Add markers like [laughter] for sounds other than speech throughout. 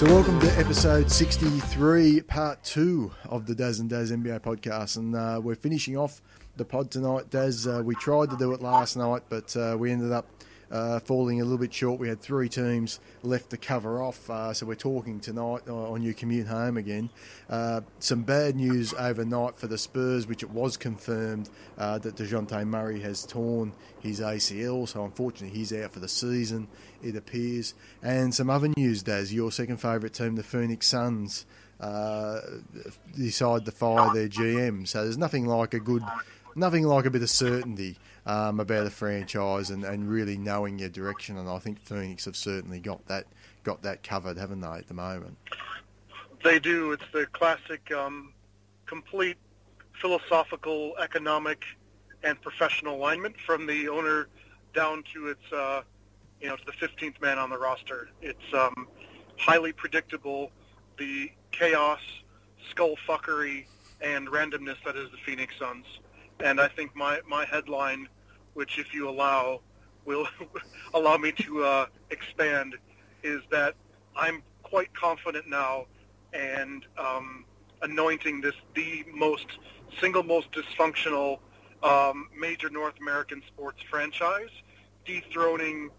So, welcome to episode 63, part two of the Daz and Dazz NBA podcast. And uh, we're finishing off the pod tonight. Daz, uh, we tried to do it last night, but uh, we ended up uh, falling a little bit short. We had three teams left to cover off, uh, so we're talking tonight on your commute home again. Uh, some bad news overnight for the Spurs, which it was confirmed uh, that Dejounte Murray has torn his ACL, so unfortunately he's out for the season, it appears. And some other news, Daz, your second favourite team, the Phoenix Suns. Uh, decide to fire their GM. So there's nothing like a good, nothing like a bit of certainty um, about a franchise and, and really knowing your direction. And I think Phoenix have certainly got that got that covered, haven't they, at the moment? They do. It's the classic, um, complete philosophical, economic, and professional alignment from the owner down to its, uh, you know, to the 15th man on the roster. It's um, highly predictable. The chaos, skullfuckery, and randomness that is the Phoenix Suns. And I think my, my headline, which if you allow, will [laughs] allow me to uh, expand, is that I'm quite confident now and um, anointing this the most single most dysfunctional um, major North American sports franchise, dethroning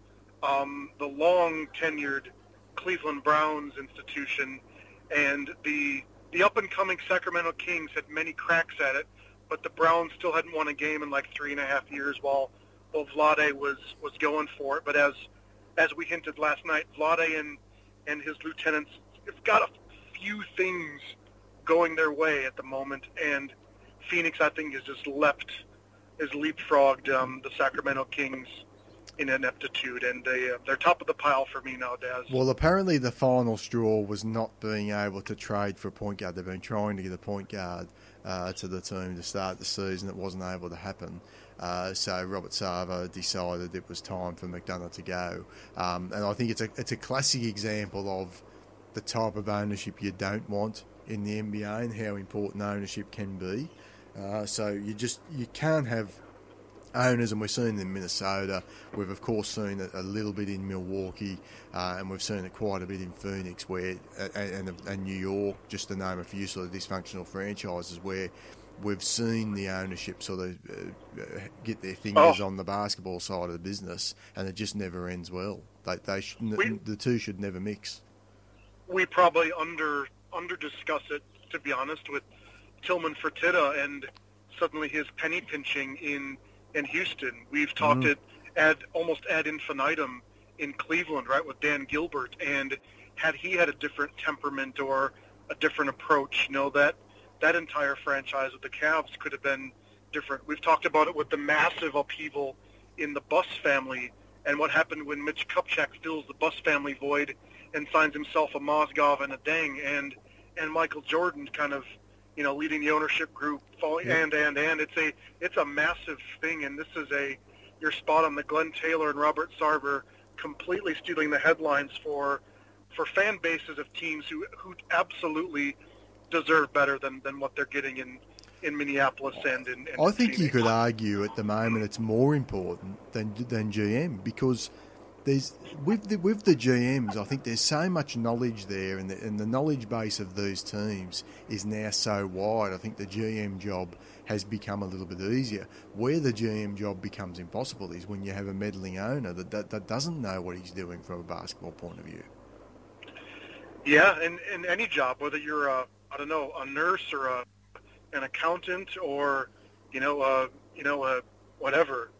um, the long tenured Cleveland Browns institution and the the up and coming Sacramento Kings had many cracks at it, but the Browns still hadn't won a game in like three and a half years while while Vlade was was going for it. But as as we hinted last night, Vlade and and his lieutenants have got a few things going their way at the moment, and Phoenix I think has just leapt has leapfrogged um, the Sacramento Kings in ineptitude, and they uh, they're top of the pile for me now, Daz. Well, apparently the final straw was not being able to trade for a point guard. They've been trying to get a point guard uh, to the team to start the season. It wasn't able to happen. Uh, so Robert Sarver decided it was time for McDonough to go, um, and I think it's a it's a classic example of the type of ownership you don't want in the NBA and how important ownership can be. Uh, so you just you can't have owners, and we're seeing in Minnesota. We've of course seen it a little bit in Milwaukee, uh, and we've seen it quite a bit in Phoenix, where and, and, and New York, just to name a few sort of dysfunctional franchises where we've seen the ownership sort of uh, get their fingers oh. on the basketball side of the business, and it just never ends well. They, they sh- we, the two should never mix. We probably under under discuss it, to be honest, with Tillman Fertitta and suddenly his penny pinching in in Houston. We've talked mm-hmm. it ad almost ad infinitum in Cleveland, right, with Dan Gilbert. And had he had a different temperament or a different approach, you know, that that entire franchise with the Cavs could have been different. We've talked about it with the massive upheaval in the Buss family and what happened when Mitch Kupchak fills the Buss family void and finds himself a Mozgov and a Deng and and Michael Jordan kind of you know, leading the ownership group, falling, yeah. and and and it's a it's a massive thing, and this is a you're spot on the Glenn Taylor and Robert Sarver completely stealing the headlines for for fan bases of teams who who absolutely deserve better than than what they're getting in in Minneapolis and in. in I think you could argue at the moment it's more important than than GM because there's with the, with the GMs, I think there's so much knowledge there, and the, and the knowledge base of these teams is now so wide. I think the GM job has become a little bit easier. Where the GM job becomes impossible is when you have a meddling owner that, that, that doesn't know what he's doing from a basketball point of view. Yeah, in, in any job, whether you're a I don't know a nurse or a an accountant or you know a you know a whatever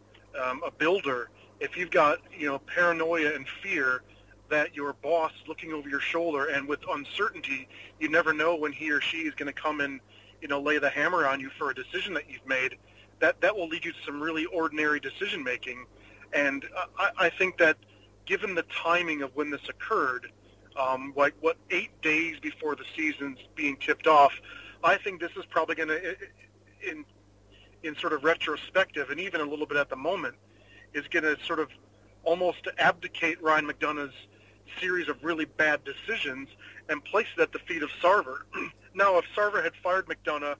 um, a builder if you've got you know paranoia and fear that your boss looking over your shoulder and with uncertainty you never know when he or she is going to come and you know lay the hammer on you for a decision that you've made. That that will lead you to some really ordinary decision making and I, I think that given the timing of when this occurred um, like what eight days before the season's being tipped off I think this is probably going to in in sort of retrospective and even a little bit at the moment is going to sort of almost abdicate Ryan McDonough's series of really bad decisions and place it at the feet of Sarver. [clears throat] now, if Sarver had fired McDonough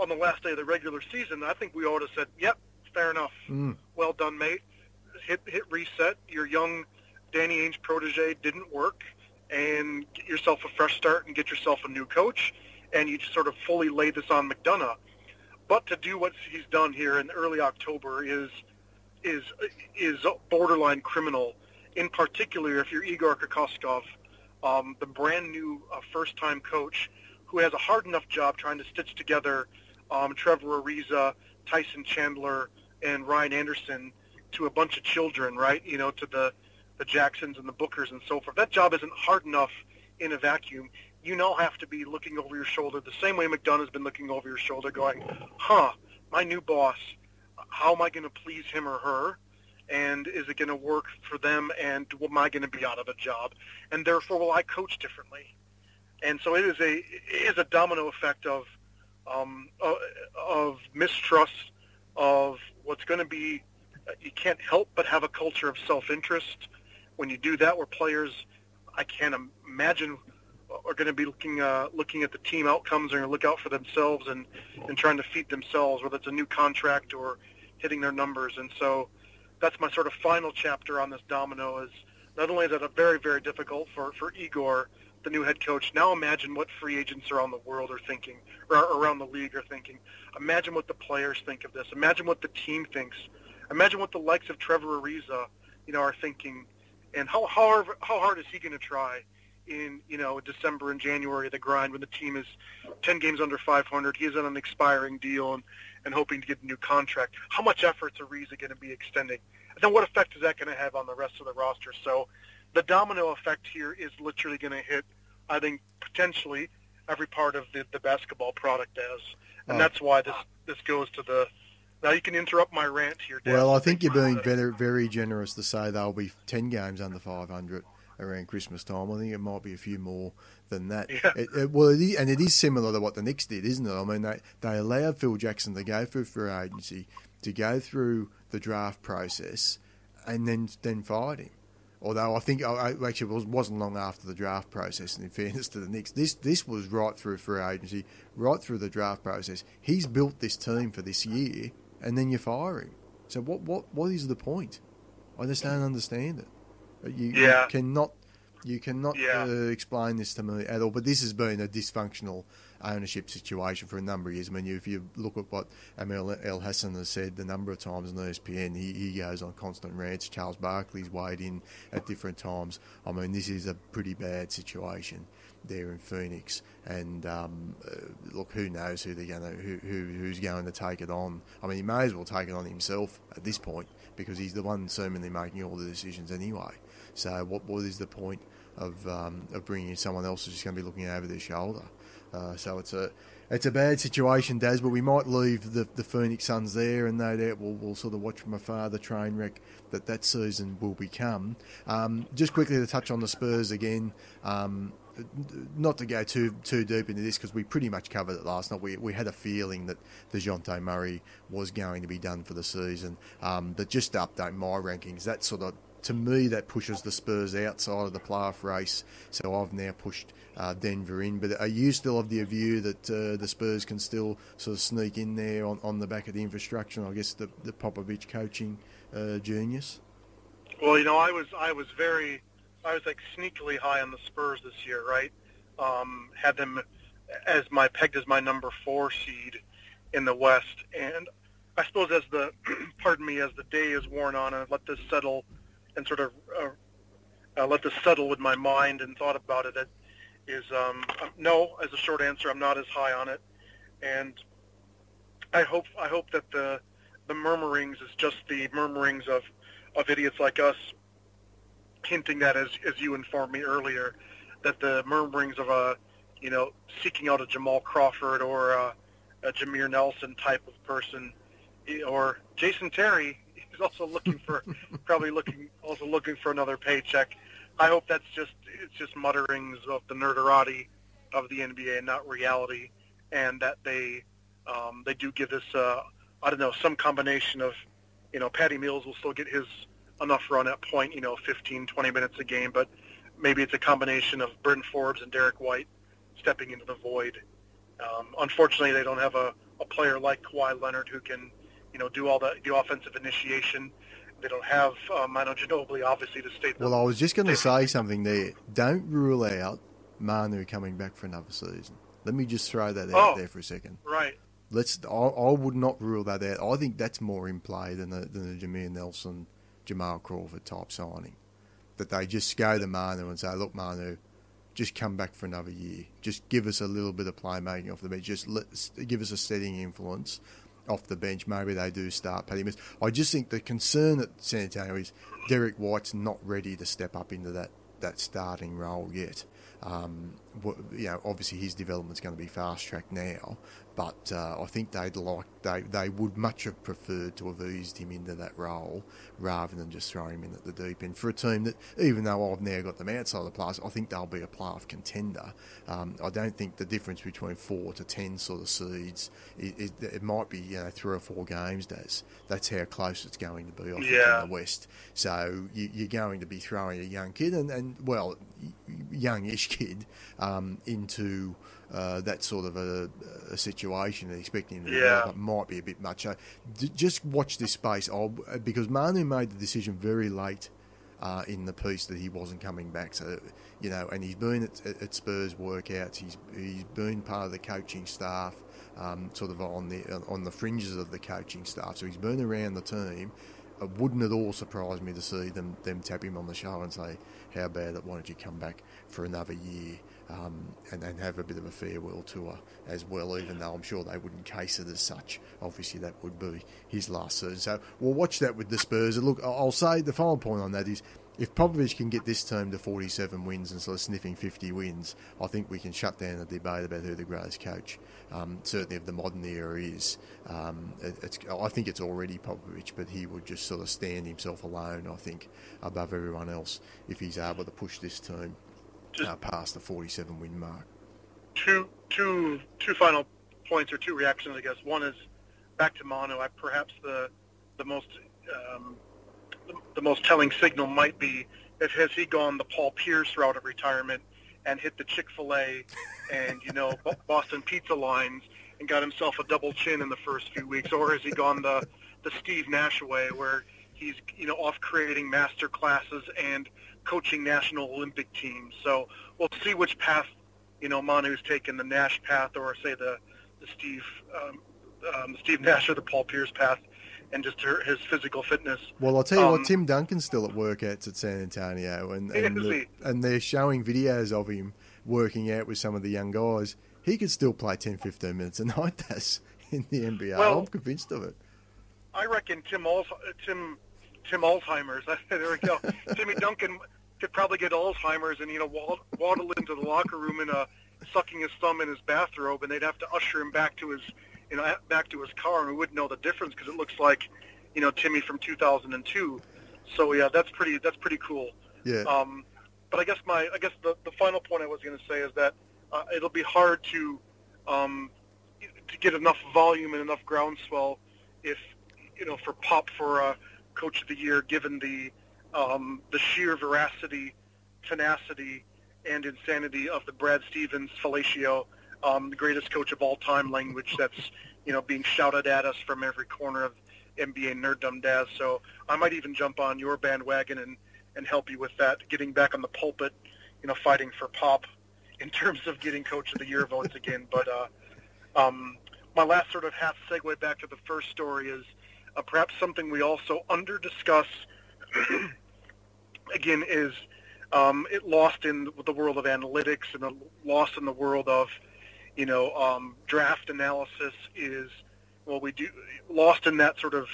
on the last day of the regular season, I think we ought to have said, "Yep, fair enough. Mm. Well done, mate. Hit hit reset. Your young Danny Ainge protege didn't work, and get yourself a fresh start and get yourself a new coach, and you just sort of fully lay this on McDonough. But to do what he's done here in early October is is is borderline criminal. In particular, if you're Igor Kokoskov, um, the brand new uh, first-time coach who has a hard enough job trying to stitch together um, Trevor Ariza, Tyson Chandler, and Ryan Anderson to a bunch of children, right? You know, to the the Jacksons and the Bookers and so forth. That job isn't hard enough in a vacuum. You now have to be looking over your shoulder the same way McDonough's been looking over your shoulder, going, "Huh, my new boss. How am I going to please him or her?" and is it going to work for them? And am I going to be out of a job? And therefore will I coach differently? And so it is a it is a domino effect of um, of mistrust of what's going to be you can't help but have a culture of self-interest. When you do that where players I can't imagine are going to be looking uh, looking at the team outcomes and look out for themselves and, and trying to feed themselves whether it's a new contract or hitting their numbers and so that's my sort of final chapter on this domino is not only is it a very very difficult for, for Igor the new head coach. Now imagine what free agents around the world are thinking, or around the league are thinking. Imagine what the players think of this. Imagine what the team thinks. Imagine what the likes of Trevor Ariza, you know, are thinking, and how how how hard is he going to try in you know December and January the grind when the team is 10 games under 500. He is on an expiring deal and and hoping to get a new contract. How much effort is Ariza going to be extending? And then what effect is that going to have on the rest of the roster? So the domino effect here is literally going to hit I think potentially every part of the, the basketball product as. and oh. that's why this this goes to the. Now you can interrupt my rant here. Dan. Well, I think you're being very very generous to say there'll be ten games under 500 around Christmas time. I think it might be a few more than that. Yeah. It, it, well, it is, and it is similar to what the Knicks did, isn't it? I mean, they they allowed Phil Jackson to go through free agency, to go through the draft process, and then then fired him. Although I think I, actually it wasn't long after the draft process. And in fairness to the Knicks, this this was right through free agency, right through the draft process. He's built this team for this year, and then you fire him. So what what what is the point? I just don't understand it. You, yeah. you cannot you cannot yeah. uh, explain this to me at all. But this has been a dysfunctional ownership situation for a number of years. I mean, if you look at what Amin Elhassan has said the number of times on ESPN, he, he goes on constant rants. Charles Barkley's weighed in at different times. I mean, this is a pretty bad situation there in Phoenix. And um, uh, look, who knows who they're going to who, who, who's going to take it on? I mean, he may as well take it on himself at this point because he's the one seemingly making all the decisions anyway. So what what is the point of um, of bringing in someone else who's just going to be looking over their shoulder? Uh, so it's a it's a bad situation, Daz, but we might leave the, the Phoenix Suns there, and no doubt we'll, we'll sort of watch from afar the train wreck that that season will become. Um, just quickly to touch on the Spurs again. Um, not to go too too deep into this because we pretty much covered it last night. We, we had a feeling that Dejounte Murray was going to be done for the season. Um, but just to update my rankings, that sort of to me, that pushes the Spurs outside of the playoff race. So I've now pushed uh, Denver in. But are you still of the view that uh, the Spurs can still sort of sneak in there on, on the back of the infrastructure? And I guess the, the Popovich coaching uh, genius. Well, you know, I was I was very I was like sneakily high on the Spurs this year, right? Um, had them as my pegged as my number four seed in the West, and I suppose as the [clears throat] pardon me as the day is worn on and let this settle and sort of uh, uh, let this settle with my mind and thought about it, is um, no. As a short answer, I'm not as high on it, and I hope I hope that the the murmurings is just the murmurings of of idiots like us, hinting that as as you informed me earlier, that the murmurings of a you know seeking out a Jamal Crawford or a, a Jameer Nelson type of person, or Jason Terry he's also looking for [laughs] probably looking also looking for another paycheck. I hope that's just it's just mutterings of the nerderati of the NBA and not reality, and that they um, they do give this uh, I don't know some combination of you know Patty Mills will still get his enough run at point you know 15 20 minutes a game, but maybe it's a combination of Bryn Forbes and Derrick White stepping into the void. Um, unfortunately, they don't have a, a player like Kawhi Leonard who can you know, do all the, the offensive initiation They don't have uh, Manu Ginobili, obviously, to state. Well, I was just going to say something there. Don't rule out Manu coming back for another season. Let me just throw that out Oh. there for a second. Right. Let's. I, I would not rule that out. I think that's more in play than the, than the Jameer Nelson, Jamal Crawford type signing. That they just go to Manu and say, "Look, Manu, just come back for another year. Just give us a little bit of playmaking off the bench. Just let, give us a steadying influence off the bench. Maybe they do start Patty Mills. I just think the concern at San Antonio is Derrick White's not ready to step up into that, that starting role yet. Um, you know, obviously his development's going to be fast tracked now, but uh, I think they'd like they they would much have preferred to have eased him into that role rather than just throw him in at the deep end for a team that, even though I've now got them outside the playoffs, I think they'll be a playoff contender. Um, I don't think the difference between four to ten sort of seeds it, it, it might be you know three or four games. Does that's how close it's going to be? I think Yeah. in the West. So you, you're going to be throwing a young kid and, and well, youngish kid um, into uh, that sort of a, a situation and expecting him to Yeah. develop might be a bit much. So d- just watch this space. I'll, because Manu made the decision very late uh, in the piece that he wasn't coming back. So you know, and he's been at, at Spurs workouts. He's he's been part of the coaching staff, um, sort of on the on the fringes of the coaching staff. So he's been around the team. It wouldn't at all surprise me to see them them tap him on the shoulder and say, "How bad that? Why don't you come back for another year?" Um, and, and have a bit of a farewell tour as well, even though I'm sure they wouldn't case it as such. Obviously, that would be his last season. So we'll watch that with the Spurs. And look, I'll say the final point on that is if Popovich can get this team to 47 wins and sort of sniffing 50 wins, I think we can shut down the debate about who the greatest coach, um, certainly of the modern era, is. Um, it, it's, I think it's already Popovich, but he would just sort of stand himself alone, I think, above everyone else if he's able to push this team uh, past the 47 win mark. two two two final points or two reactions, I guess. One is back to Manu. I perhaps the the most um, the, most telling signal might be if has he gone the Paul Pierce route of retirement and hit the Chick Fil A and you know Boston Pizza lines and got himself a double chin in the first few weeks, or has he gone the the Steve Nash way where he's you know off creating master classes and coaching national Olympic teams. So we'll see which path you know, Manu's taken the Nash path, or say the the Steve um, um, Steve Nash or the Paul Pierce path, and just her, his physical fitness. Well, I'll tell you Um, what, Tim Duncan's still at workouts at San Antonio, and and, the- and they're showing videos of him working out with some of the young guys. He could still play 10, 15 minutes a night, [laughs] That's in the NBA. Well- I'm convinced of it. I reckon Tim Tim Tim Alzheimer's. [laughs] there we go. Timmy Duncan could probably get Alzheimer's and you know wad- waddle into the locker room and uh, sucking his thumb in his bathrobe, and they'd have to usher him back to his you know back to his car, and we wouldn't know the difference because it looks like you know Timmy from 2002. So yeah, that's pretty that's pretty cool. Yeah. Um, but I guess my I guess the, the final point I was going to say is that uh, it'll be hard to um, to get enough volume and enough groundswell if you know for Pop for uh, Coach of the Year, given the um, the sheer veracity, tenacity, and insanity of the Brad Stevens fellatio, um, the greatest coach of all time language that's you know being shouted at us from every corner of NBA nerddom, Daz. So I might even jump on your bandwagon and and help you with that, getting back on the pulpit, you know, fighting for Pop [laughs] in terms of getting Coach of the Year votes again. But uh, um, my last sort of half segue back to the first story is uh, perhaps something we also under discuss [clears throat] again is um, it lost in the world of analytics and the lost in the world of you know um, draft analysis is well we do lost in that sort of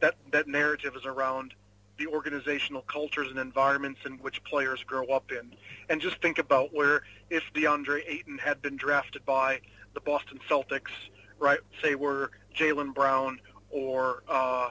that that narrative is around the organizational cultures and environments in which players grow up in. And just think about where if DeAndre Ayton had been drafted by the Boston Celtics, right, say where Jaylen Brown or uh,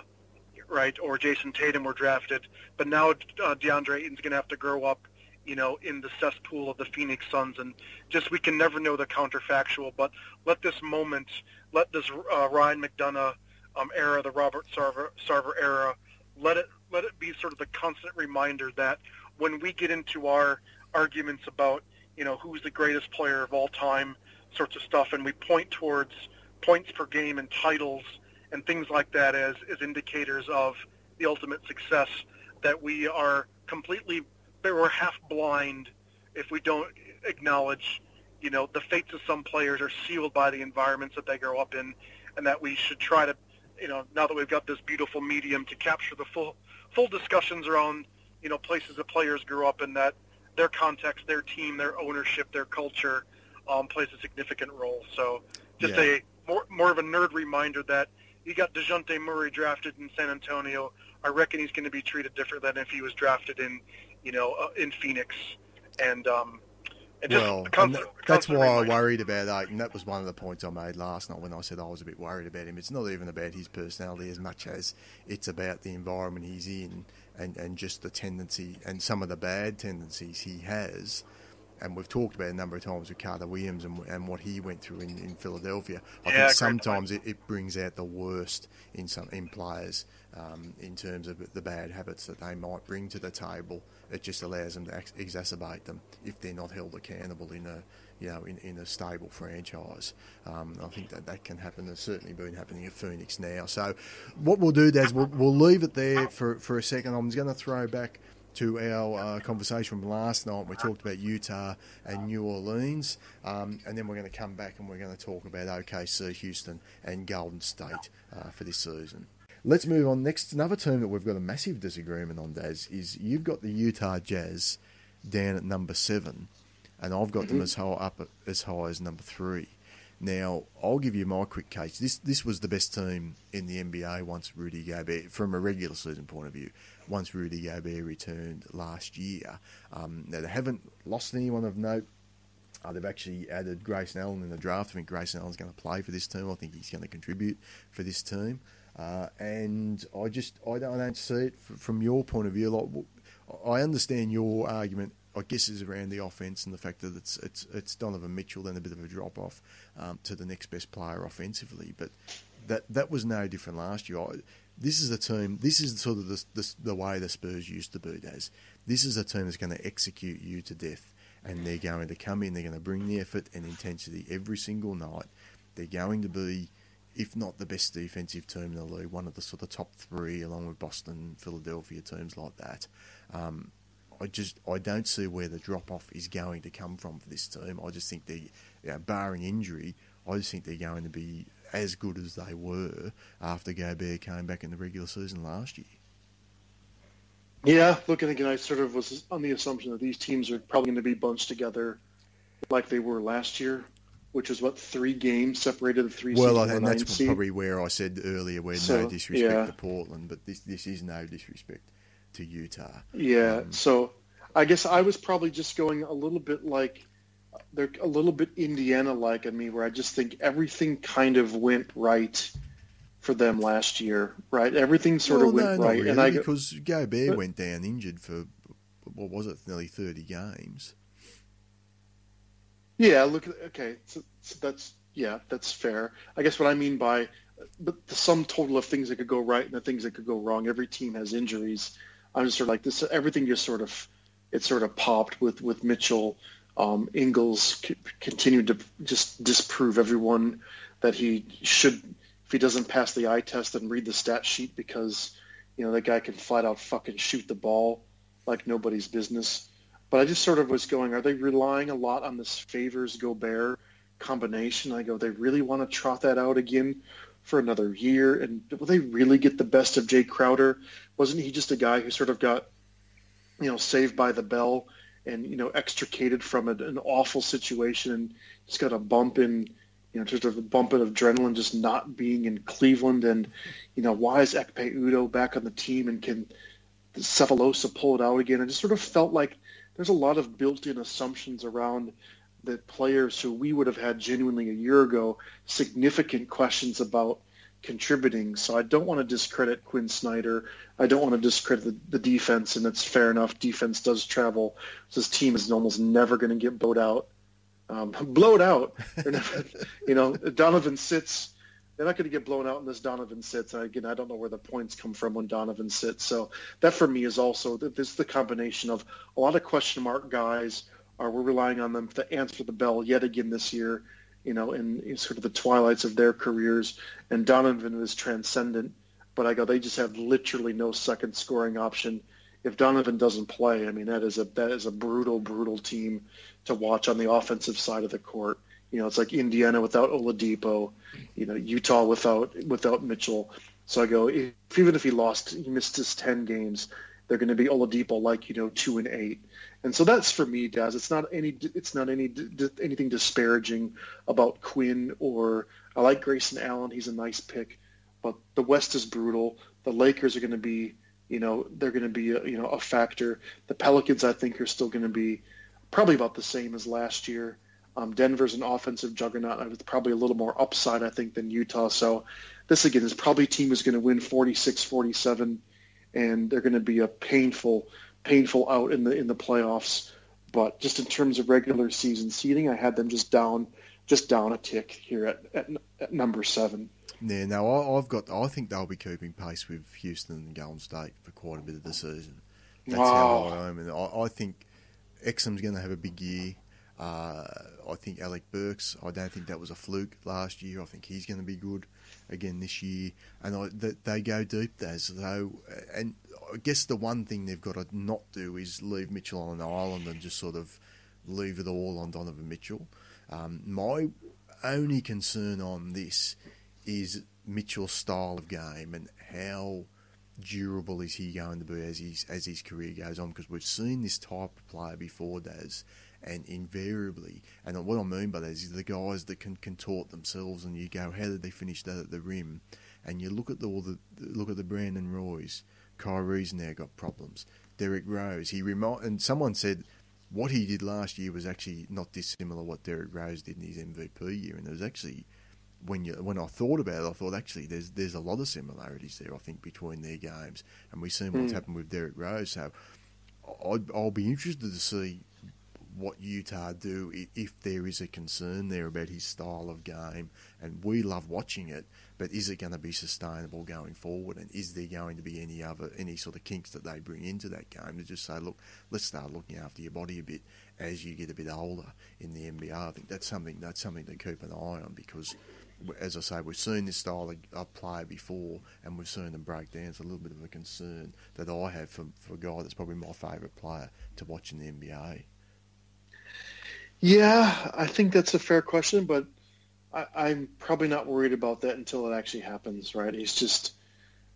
right or Jayson Tatum were drafted, but now uh, DeAndre Ayton's going to have to grow up, you know, in the cesspool of the Phoenix Suns, and just we can never know the counterfactual. But let this moment, let this uh, Ryan McDonough um, era, the Robert Sarver, Sarver era, let it let it be sort of the constant reminder that when we get into our arguments about you know who's the greatest player of all time sorts of stuff and we point towards points per game and titles and things like that as as indicators of the ultimate success that we are completely, we're half blind if we don't acknowledge, you know, the fates of some players are sealed by the environments that they grow up in, and that we should try to, you know, now that we've got this beautiful medium to capture the full full discussions around, you know, places that players grew up in, that their context, their team, their ownership, their culture um, plays a significant role. So just yeah. a more more of a nerd reminder that you got Dejounte Murray drafted in San Antonio. I reckon he's going to be treated different than if he was drafted in, you know, uh, in Phoenix. And um, well, constant, and that's why reminder. I worried about Ayton. That was one of the points I made last night when I said I was a bit worried about him. It's not even about his personality as much as it's about the environment he's in and, and just the tendency and some of the bad tendencies he has and we've talked about a number of times with Carter Williams and, and what he went through in, in Philadelphia. I yeah, think sometimes it, it, brings out the worst in some in players um, in terms of the bad habits that they might bring to the table. It just allows them to ex- exacerbate them if they're not held accountable in a you know in, in a stable franchise. Um, I think that that can happen. It's certainly been happening at Phoenix now. So what we'll do, Des, we'll, we'll leave it there for, for a second. I'm just going to throw back to our uh, conversation from last night. We talked about Utah and New Orleans, um, and then we're going to come back and we're going to talk about OKC, Houston, and Golden State uh, for this season. Let's move on. Next, another team that we've got a massive disagreement on, Daz, is you've got the Utah Jazz down at number seven, and I've got mm-hmm. them as high up as high as number three. Now, I'll give you my quick case. This this was the best team in the NBA once Rudy Gobert, from a regular season point of view, once Rudy Gobert returned last year. Um, now, they haven't lost anyone of note. Uh, they've actually added Grayson Allen in the draft. I think Grayson Allen's going to play for this team. I think he's going to contribute for this team. Uh, and I just I don't, I don't see it from your point of view. Like I understand your argument I guess is around the offense and the fact that it's it's it's Donovan Mitchell then a bit of a drop off um, to the next best player offensively, but that that was no different last year. I, this is a team. This is sort of the, the, the way the Spurs used to be. This is a team that's going to execute you to death, and they're going to come in. They're going to bring the effort and intensity every single night. They're going to be, if not the best defensive team in the league, one of the sort of top three, along with Boston, Philadelphia teams like that. Um, I just I don't see where the drop off is going to come from for this team. I just think they, you know, barring injury, I just think they're going to be as good as they were after Gobert came back in the regular season last year. Yeah, looking again, I sort of was on the assumption that these teams are probably going to be bunched together like they were last year, which was what three games separated the three. Well, and that's seed. probably where I said earlier, where so, no disrespect yeah. to Portland, but this this is no disrespect to Utah. Yeah. Um, so I guess I was probably just going a little bit like they're a little bit Indiana like in me, where I just think everything kind of went right for them last year, right? Everything sort well, of went no, right, really, and I because Gobert but, went down injured for what was it, nearly thirty games. Yeah, look. Okay, so, so that's yeah, that's fair. I guess what I mean by but the sum total of things that could go right and the things that could go wrong. Every team has injuries. I'm just sort of like this. Everything just sort of it sort of popped with with Mitchell. Um, Ingles c- continued to just disprove everyone that he should, if he doesn't pass the eye test and read the stat sheet, because you know that guy can flat out fucking shoot the ball like nobody's business. But I just sort of was going, are they relying a lot on this Favors Gobert combination? I go, they really want to trot that out again for another year? And will they really get the best of Jae Crowder? Wasn't he just a guy who sort of got, you know, saved by the bell and, you know, extricated from a, an awful situation and just got a bump in, you know, just a bump in adrenaline just not being in Cleveland. And, you know, why is Ekpe Udoh back on the team and can Sefolosha pull it out again? I just sort of felt like there's a lot of built-in assumptions around – that players who we would have had genuinely a year ago significant questions about contributing. So I don't want to discredit Quinn Snyder. I don't want to discredit the, the defense, and it's fair enough. Defense does travel. This team is almost never going to get blowed out. Um, [laughs] blowed out. [laughs] You know, Donovan sits. They're not going to get blown out unless Donovan sits. And again, I don't know where the points come from when Donovan sits. So that for me is also this is the combination of a lot of question mark guys are we're relying on them to answer the bell yet again this year, you know, in, in sort of the twilights of their careers. And Donovan is transcendent but I go they just have literally no second scoring option. If Donovan doesn't play, I mean that is a that is a brutal brutal team to watch on the offensive side of the court. You know, it's like Indiana without Oladipo, you know, Utah without without Mitchell. So I go, if, even if he lost, he missed his ten games, they're going to be Oladipo like you know two and eight, and so that's for me, Daz. It's not any it's not any anything disparaging about Quinn or I like Grayson Allen. He's a nice pick, but the West is brutal. The Lakers are going to be, you know, they're going to be a, you know a factor. The Pelicans, I think, are still going to be probably about the same as last year. Um, Denver's an offensive juggernaut with probably a little more upside, I think, than Utah. So this again is probably a team is going to win 46-47, and they're going to be a painful, painful out in the in the playoffs. But just in terms of regular season seeding, I had them just down, just down a tick here at, at, at number seven. Yeah, no, I, have got. I think they'll be keeping pace with Houston and Golden State for quite a bit of the season. That's wow. how I am, and I, I think Exum's going to have a big year. Uh, I think Alec Burks. I don't think that was a fluke last year. I think he's going to be good again this year. And I, they, go deep as though. And I guess the one thing they've got to not do is leave Mitchell on an island and just sort of leave it all on Donovan Mitchell. Um, my only concern on this is Mitchell's style of game and how durable is he going to be as his as his career goes on? Because we've seen this type of player before, Daz, and invariably, and what I mean by that is the guys that can contort themselves, and you go, how did they finish that at the rim? And you look at the, all the look at the Brandon Roys, Kyrie's now got problems. Derrick Rose, he remind, and someone said what he did last year was actually not dissimilar what Derrick Rose did in his MVP year, and it was actually when you when I thought about it, I thought actually there's there's a lot of similarities there. I think between their games, and we've seen what's mm. happened with Derrick Rose. So I'd, I'll be interested to see what Utah do if there is a concern there about his style of game. And we love watching it, but is it going to be sustainable going forward? And is there going to be any other any sort of kinks that they bring into that game to just say, look, let's start looking after your body a bit as you get a bit older in the NBA? I think that's something that's something to keep an eye on because as I say, we've seen this style of play before, and we've seen them break down. It's a little bit of a concern that I have for, for a guy that's probably my favourite player to watch in the NBA. Yeah, I think that's a fair question, but I, am probably not worried about that until it actually happens. Right? He's just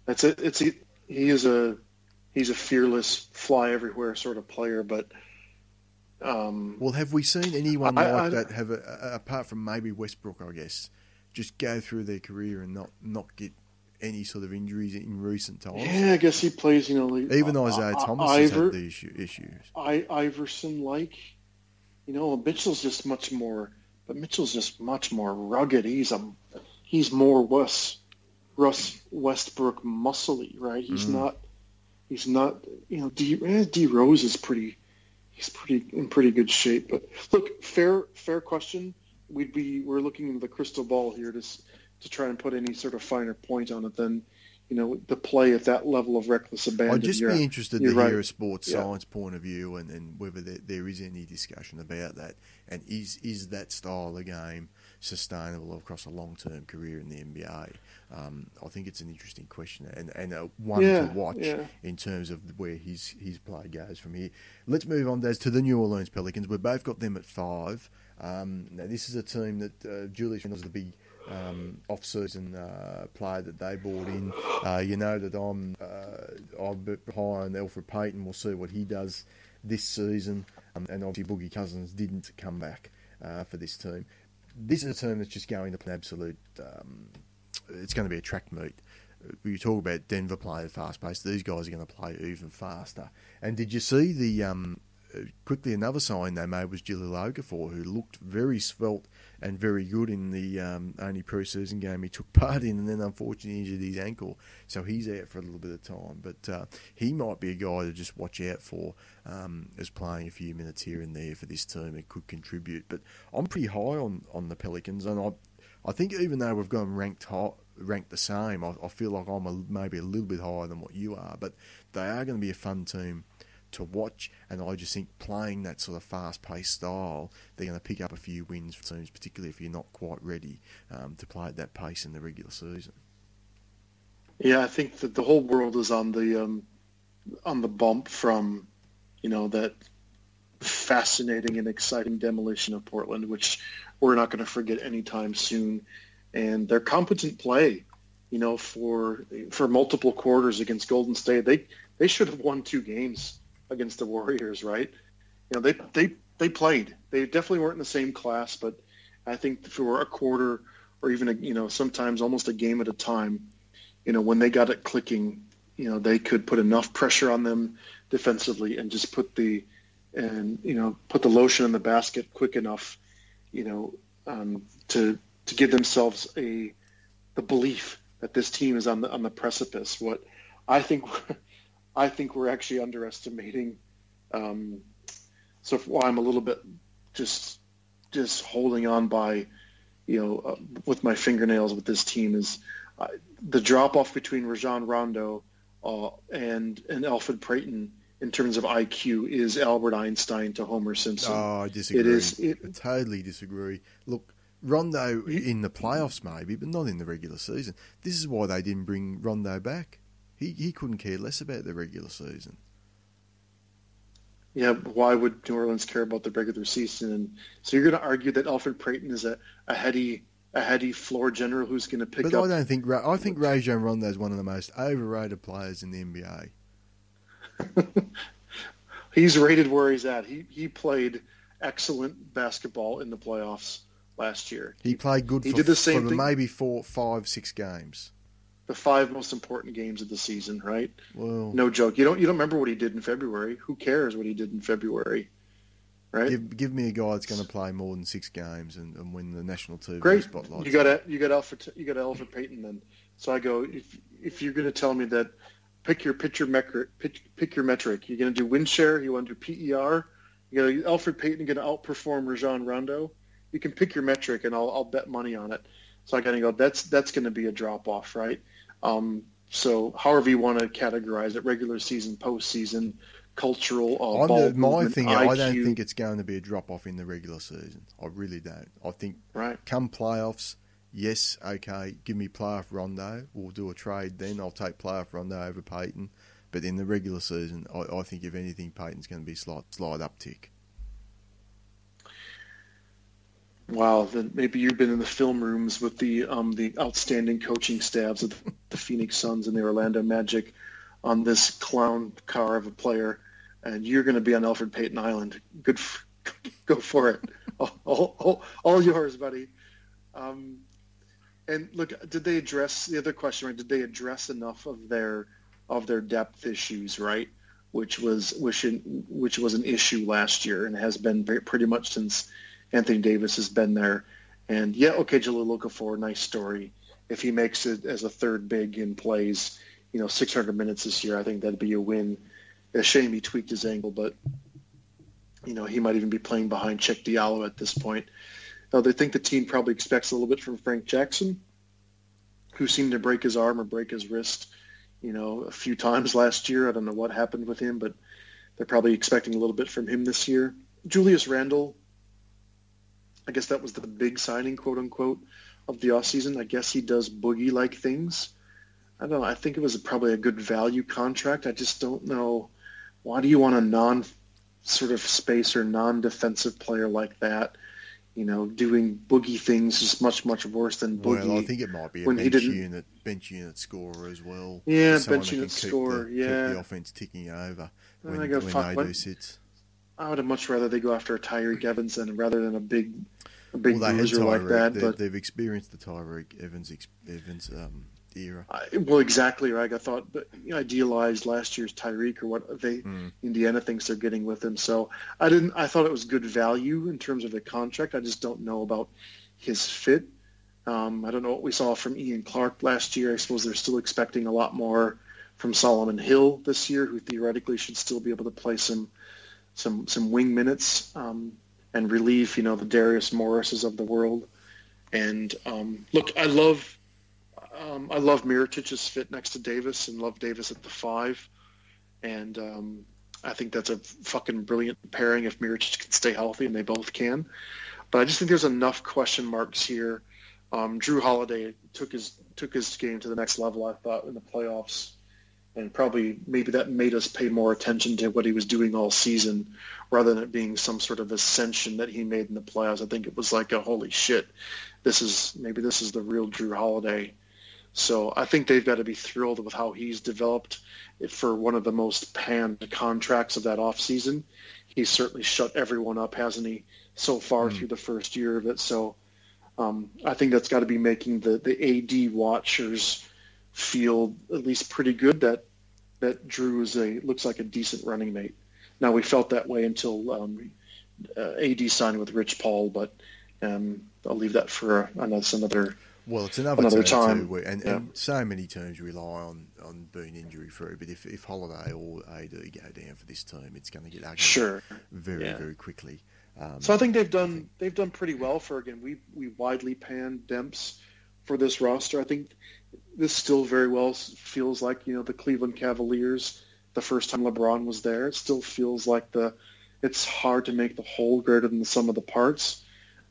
that's it. It's a, he is a he's a fearless, fly everywhere sort of player, but. Um, well, have we seen anyone I, like I, that have, a, apart from maybe Westbrook, I guess, just go through their career and not, not get any sort of injuries in recent times. Yeah, I guess he plays, you know, like, even Isaiah uh, Thomas Iver, has had these issues. I, Iverson, like, you know, Mitchell's just much more, but Mitchell's just much more rugged. He's a, he's more West, Russ Westbrook muscly, right? He's mm. not, he's not, you know, D, eh, D Rose is pretty, he's pretty in pretty good shape. But look, fair, fair question we'd be we're looking into the crystal ball here to to try and put any sort of finer point on it than you know the play at that level of reckless abandon. I'd just you're, be interested to right. hear a sports yeah. science point of view and, and whether there, there is any discussion about that and is is that style of game sustainable across a long term career in the NBA? Um, I think it's an interesting question and, and a one yeah, to watch yeah. in terms of where his, his play goes from here. Let's move on, Des, to the New Orleans Pelicans. We've both got them at five. Um, now, this is a team that uh, Julius was the big um, off-season uh, player that they brought in. Uh, you know that I'm uh, I'm high on Elfrid Payton. We'll see what he does this season. Um, and obviously, Boogie Cousins didn't come back uh, for this team. This is a team that's just going to play absolute. Um, it's going to be a track meet. You talk about Denver playing fast pace. These guys are going to play even faster. And did you see the um, quickly another sign they made was Jahlil Okafor, who looked very svelte and very good in the um, only preseason game he took [laughs] part in, and then unfortunately injured his ankle, so he's out for a little bit of time. But uh, he might be a guy to just watch out for um, as playing a few minutes here and there for this team. It could contribute. But I'm pretty high on, on the Pelicans, and I I think even though we've gone ranked high, ranked the same, I, I feel like I'm a, maybe a little bit higher than what you are. But they are going to be a fun team to watch. And I just think playing that sort of fast paced style, they're going to pick up a few wins for teams, particularly if you're not quite ready um, to play at that pace in the regular season. Yeah, I think that the whole world is on the um, on the bump from, you know, that fascinating and exciting demolition of Portland, which we're not going to forget anytime soon. And their competent play, you know, for for multiple quarters against Golden State, they they should have won two games against the Warriors, right? You know, they they they played. They definitely weren't in the same class, but I think for a quarter or even a, you know sometimes almost a game at a time, you know, when they got it clicking, you know, they could put enough pressure on them defensively and just put the and you know put the lotion in the basket quick enough, you know, um, to to give themselves a the belief that this team is on the on the precipice. What I think I think we're actually underestimating. Um, so I'm a little bit just just holding on by, you know, uh, with my fingernails with this team is uh, the drop off between Rajon Rondo uh, and and Elfrid Payton in terms of IQ is Albert Einstein to Homer Simpson. Oh, I disagree. It is. It, I totally disagree. Look, Rondo in the playoffs maybe, but not in the regular season. This is why they didn't bring Rondo back. He he couldn't care less about the regular season. Yeah, why would New Orleans care about the regular season? And so you're going to argue that Elfrid Payton is a, a heady a heady floor general who's going to pick but up. But I don't think I think Rajon Rondo is one of the most overrated players in the NBA. [laughs] he's rated where he's at. He he played excellent basketball in the playoffs last year. He played good. He for, did the same for maybe four, five, six games. The five most important games of the season, right? Well, no joke. You don't you don't remember what he did in February? Who cares what he did in February? Right? Give, give me a guy that's going to play more than six games and, and win the national TV Great. spotlight. You got you got Elfrid you got Elfrid Payton then. So I go if if you're going to tell me that pick your pitcher metric. Pick, pick your metric. You're going to do win share. You want to do PER. You got Elfrid Payton going to outperform Rajon Rondo. You can pick your metric, and I'll, I'll bet money on it. So I got to go. That's that's going to be a drop off, right? Um, so however you want to categorize it, regular season, postseason, cultural. Uh, ball the, my thing, IQ. I don't think it's going to be a drop off in the regular season. I really don't. I think right. come playoffs, yes, okay, give me playoff Rondo. We'll do a trade then. I'll take playoff Rondo over Payton. But in the regular season, I, I think if anything, Payton's going to be slight slight uptick. Wow, then maybe you've been in the film rooms with the um, the outstanding coaching staffs of the Phoenix Suns and the Orlando Magic on this clown car of a player, and you're going to be on Elfrid Payton Island. Good, f- [laughs] go for it. [laughs] all, all, all, yours, buddy. Um, and look, did they address the other question? Right? Did they address enough of their of their depth issues? Right, which was which in, which was an issue last year and has been pretty much since Anthony Davis has been there. And yeah, okay, Jahlil Okafor, nice story. If he makes it as a third big and plays, you know, 600 minutes this year, I think that'd be a win. A shame he tweaked his ankle, but you know he might even be playing behind Cheick Diallo at this point. Now, they think the team probably expects a little bit from Frank Jackson, who seemed to break his arm or break his wrist, you know, a few times [laughs] last year. I don't know what happened with him, but they're probably expecting a little bit from him this year. Julius Randle, I guess that was the big signing, quote unquote, of the offseason. I guess he does boogie-like things. I don't know. I think it was probably a good value contract. I just don't know. Why do you want a non sort of spacer, non-defensive player like that you know, doing boogie things is much much worse than boogie. Well, I think it might be a bench unit, bench unit scorer as well. Yeah, bench unit scorer. The, yeah, keep the offense ticking over when, when they do sits. I would have much rather they go after a Evans than rather than a big, a big well, bruiser like that. They, but they've experienced the Tyreke Evans Evans um, era. I, well, exactly right. I thought, but you know, idealized last year's Tyreke or what they mm. Indiana thinks they're getting with him. So I didn't. I thought it was good value in terms of the contract. I just don't know about his fit. Um, I don't know what we saw from Ian Clark last year. I suppose they're still expecting a lot more from Solomon Hill this year, who theoretically should still be able to play some some some wing minutes um, and relieve, you know, the Darius Morrises of the world. And um, look, I love um, I love Mirotic's fit next to Davis and love Davis at the five. And um, I think that's a fucking brilliant pairing if Mirotic can stay healthy, and they both can. But I just think there's enough question marks here Um, Jrue Holiday took his took his game to the next level. I thought in the playoffs, and probably maybe that made us pay more attention to what he was doing all season, rather than it being some sort of ascension that he made in the playoffs. I think it was like a holy shit, this is maybe this is the real Jrue Holiday. So I think they've got to be thrilled with how he's developed for one of the most panned contracts of that offseason. He's certainly shut everyone up, hasn't he, so far mm. through the first year of it. So um, I think that's got to be making the, the AD watchers feel at least pretty good that that Jrue is a looks like a decent running mate. Now we felt that way until um, uh, AD signed with Rich Paul, but um, I'll leave that for another another well, it's another, another time, too, and, yeah. and, so many teams rely on, on being injury free. But if, if Holiday or AD go down for this team, it's going to get ugly sure. very yeah. very quickly. Um, so I think they've done think, they've done pretty well for again. We we widely panned Demps for this roster. I think this still very well feels like you know the Cleveland Cavaliers. The first time LeBron was there, it still feels like the. It's hard to make the whole greater than the sum of the parts,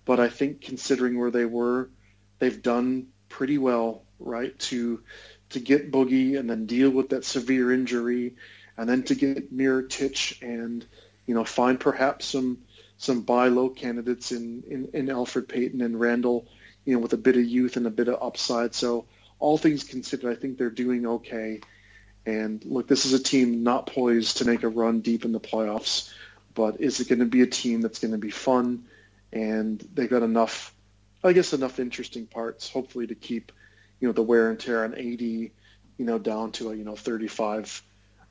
but I think considering where they were they've done pretty well, right, to to get Boogie and then deal with that severe injury, and then to get Mirotic and you know find perhaps some some buy low candidates in, in in Elfrid Payton and Randle, you know, with a bit of youth and a bit of upside. So all things considered, I think they're doing okay. And look, this is a team not poised to make a run deep in the playoffs, but is it going to be a team that's going to be fun? And they've got enough I guess enough interesting parts, hopefully, to keep you know the wear and tear on AD, you know, down to a, you know 35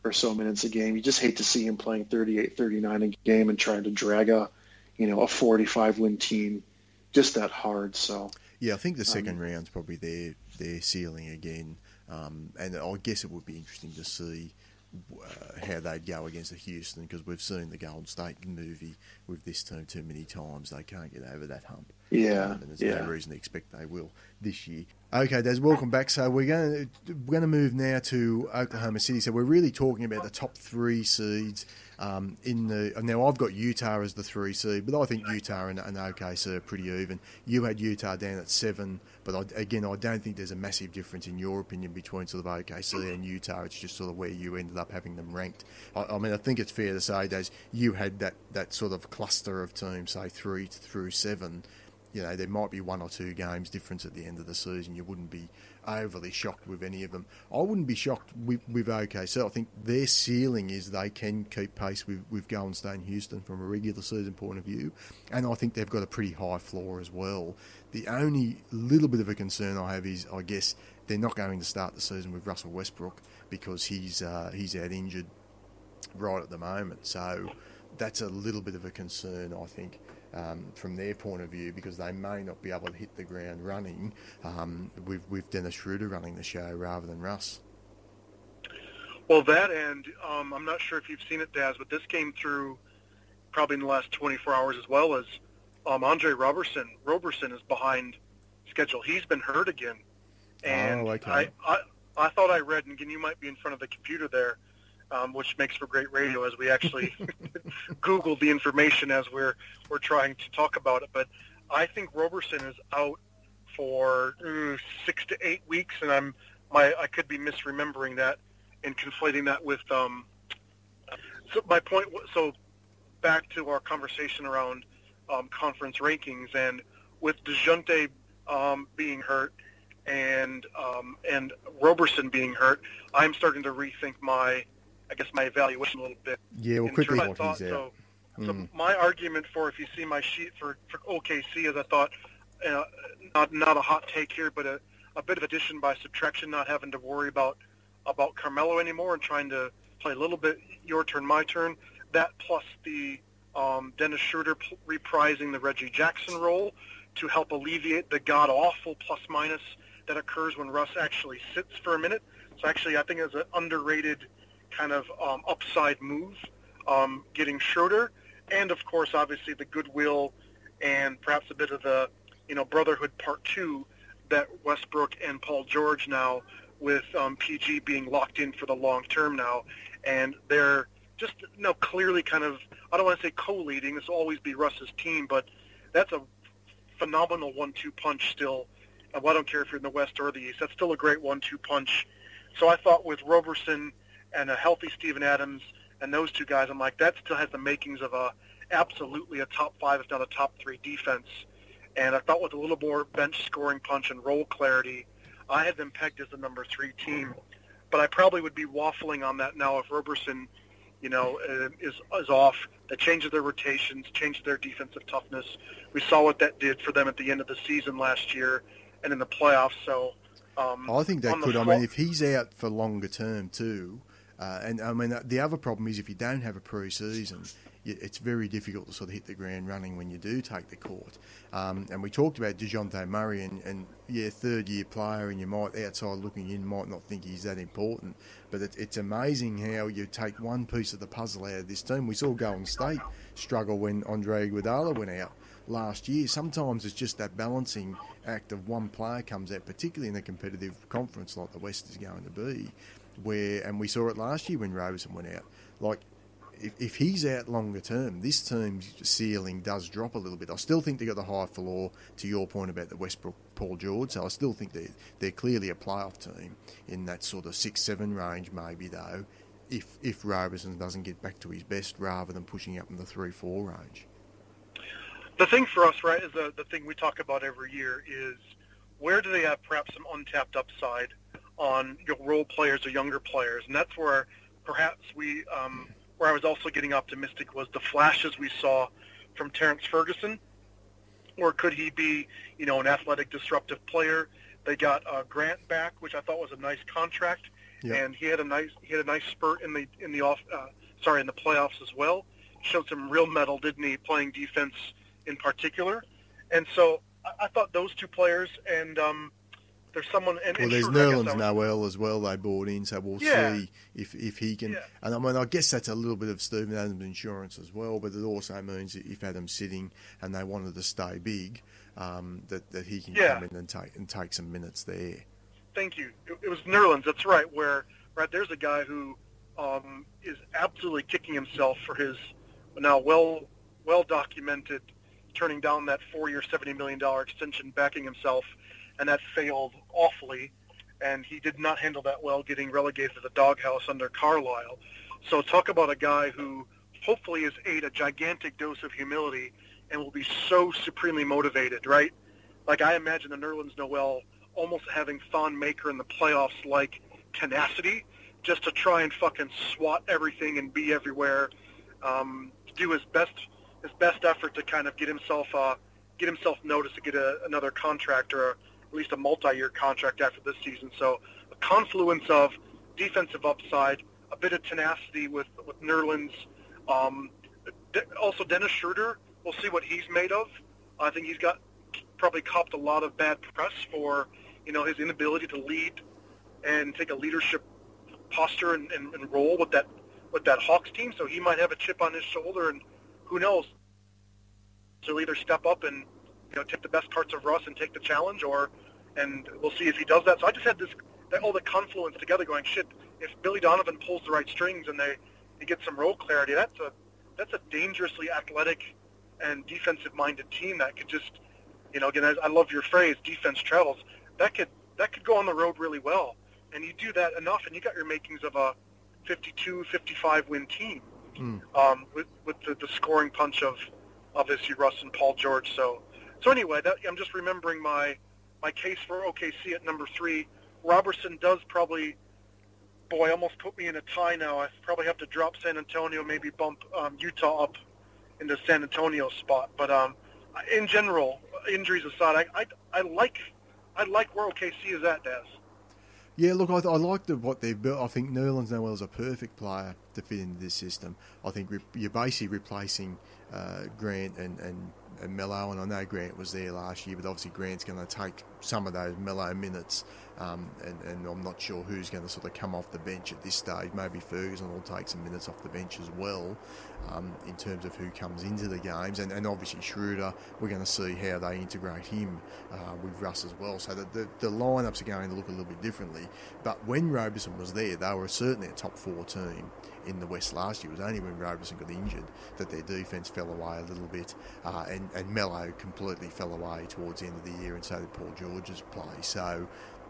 or so minutes a game. You just hate to see him playing 38, 39 a game and trying to drag a you know a 45 win team just that hard. So yeah, I think the second um, round's probably their their ceiling again, um, and I guess it would be interesting to see uh, how they'd go against the Houston because we've seen the Golden State movie with this team too many times. They can't get over that hump. Yeah, um, and there's yeah. no reason to expect they will this year. Okay, Des, welcome back. So we're going to we're going to move now to Oklahoma City. So we're really talking about the top three seeds um, in the now, I've got Utah as the three seed, but I think Utah and, and OKC are pretty even. You had Utah down at seven, but I, again, I don't think there's a massive difference in your opinion between sort of OKC and Utah. It's just sort of where you ended up having them ranked. I, I mean, I think it's fair to say, Des, you had that that sort of cluster of teams, say three through seven you know, there might be one or two games difference at the end of the season. You wouldn't be overly shocked with any of them. I wouldn't be shocked with, with OKC. I think their ceiling is they can keep pace with, with Golden State and Houston from a regular season point of view. And I think they've got a pretty high floor as well. The only little bit of a concern I have is, I guess, they're not going to start the season with Russell Westbrook because he's uh, he's out injured right at the moment. So that's a little bit of a concern, I think um, from their point of view because they may not be able to hit the ground running um, with, with Dennis Schroeder running the show rather than Russ. Well, that and um, I'm not sure if you've seen it, Daz, but this came through probably in the last 24 hours as well as um, Andre Roberson. Roberson is behind schedule. He's been hurt again, and oh, okay. I, I I thought I read, and again, you might be in front of the computer there um, which makes for great radio as we actually [laughs] Google the information as we're we're trying to talk about it. But I think Roberson is out for uh, six to eight weeks, and I'm my I could be misremembering that and conflating that with. Um, so my point. So back to our conversation around um, conference rankings, and with Dejounte um, being hurt and um, and Roberson being hurt, I'm starting to rethink my I guess my evaluation a little bit. Yeah, well, quickly what thought, he's so, so my argument for if you see my sheet for, for OKC is I thought uh, not not a hot take here, but a, a bit of addition by subtraction, not having to worry about about Carmelo anymore and trying to play a little bit your turn, my turn. That plus the um, Dennis Schroeder reprising the Reggie Jackson role to help alleviate the god awful plus minus that occurs when Russ actually sits for a minute. So actually, I think it's an underrated kind of um, upside move, um, getting Schroeder, and of course, obviously the goodwill and perhaps a bit of the you know brotherhood part two that Westbrook and Paul George now with um, PG being locked in for the long term now, and they're just you know clearly kind of I don't want to say co-leading. This will always be Russ's team, but that's a phenomenal one-two punch still. I don't care if you're in the West or the East. That's still a great one-two punch. So I thought with Roberson and a healthy Steven Adams and those two guys, I'm like, that still has the makings of a absolutely a top five, if not a top three defense. And I thought with a little more bench scoring punch and role clarity, I had them pegged as the number three team. But I probably would be waffling on that now if Roberson, you know, uh, is is off. They changed their rotations, changed their defensive toughness. We saw what that did for them at the end of the season last year and in the playoffs. So um, I think that could. I mean, if he's out for longer term too, uh, and I mean the other problem is if you don't have a pre-season, it's very difficult to sort of hit the ground running when you do take the court. Um, and we talked about Dejounte Murray, and, and, yeah, third year player, and you might outside looking in might not think he's that important, but it, it's amazing how you take one piece of the puzzle out of this team. We saw Golden State struggle when Andre Iguodala went out last year. Sometimes it's just that balancing act of one player comes out, particularly in a competitive conference like the West is going to be, where and we saw it last year when Roberson went out. Like if, if he's out longer term, this team's ceiling does drop a little bit. I still think they got the high floor. To your point about the Westbrook Paul George, so I still think they they're clearly a playoff team in that sort of six seven range, maybe though. If if Roberson doesn't get back to his best, rather than pushing up in the three four range. The thing for us, right, is the the thing we talk about every year is where do they have perhaps some untapped upside on your role players or younger players, and that's where perhaps we. Um, where I was also getting optimistic was the flashes we saw from Terrance Ferguson, or could he be, you know, an athletic, disruptive player? They got uh, Grant back, which I thought was a nice contract, yep. and he had a nice he had a nice spurt in the in the off uh, sorry in the playoffs as well. Showed some real mettle, didn't he? Playing defense in particular, and so I, I thought those two players and um, there's someone. And, well, there's Nerlens Noel as well. They brought in, so we'll yeah. see if if he can. Yeah. And I mean, I guess that's a little bit of Steven Adams' insurance as well. But it also means that if Adams sitting and they wanted to stay big, um, that that he can yeah. come in and take and take some minutes there. Thank you. It, it was Nerlens. That's right. Where right there's a guy who um, is absolutely kicking himself for his now well well documented turning down that four year seventy million dollar extension, backing himself and that failed awfully. And he did not handle that well, getting relegated to the doghouse under Carlisle. So talk about a guy who hopefully has ate a gigantic dose of humility and will be so supremely motivated, right? Like I imagine the Nerlens Noel almost having Thon Maker in the playoffs like tenacity just to try and fucking swat everything and be everywhere, um, do his best his best effort to kind of get himself uh, get himself noticed to get a, another contract or at least a multi-year contract after this season. So a confluence of defensive upside, a bit of tenacity with with Nerlens. Um, also, Dennis Schroeder. We'll see what he's made of. I think he's got probably copped a lot of bad press for you know his inability to lead and take a leadership posture and, and, and role with that with that Hawks team. So he might have a chip on his shoulder, and who knows? So either step up and you know, take the best parts of Russ and take the challenge, or and we'll see if he does that. So I just had this all the confluence together, going shit. If Billy Donovan pulls the right strings and they they get some role clarity, that's a that's a dangerously athletic and defensive-minded team that could just, you know, again, I, I love your phrase, defense travels. That could that could go on the road really well, and you do that enough, and you got your makings of a 52, 55 win team mm. um, with with the, the scoring punch of obviously Russ and Paul George. So so anyway, that, I'm just remembering my my case for OKC at number three. Roberson does probably, boy, almost put me in a tie now. I probably have to drop San Antonio, maybe bump um, Utah up into San Antonio spot. But um, in general, injuries aside, I, I, I like I like where OKC is at, Daz. Yeah, look, I, I like the, what they've built. I think Nerlens Noel is a perfect player to fit into this system. I think re- you're basically replacing uh, Grant and, and and Melo, and I know Grant was there last year, but obviously Grant's going to take some of those Melo minutes Um, and, and, I'm not sure who's going to sort of come off the bench at this stage. Maybe Ferguson will take some minutes off the bench as well um, in terms of who comes into the games. And, and, obviously Schroeder, we're going to see how they integrate him uh, with Russ as well. So the, the, the, lineups are going to look a little bit differently. But when Roberson was there, they were certainly a top four team in the West last year. It was only when Roberson got injured that their defence fell away a little bit. Uh, and, and Melo completely fell away towards the end of the year, and so did Paul George's play. So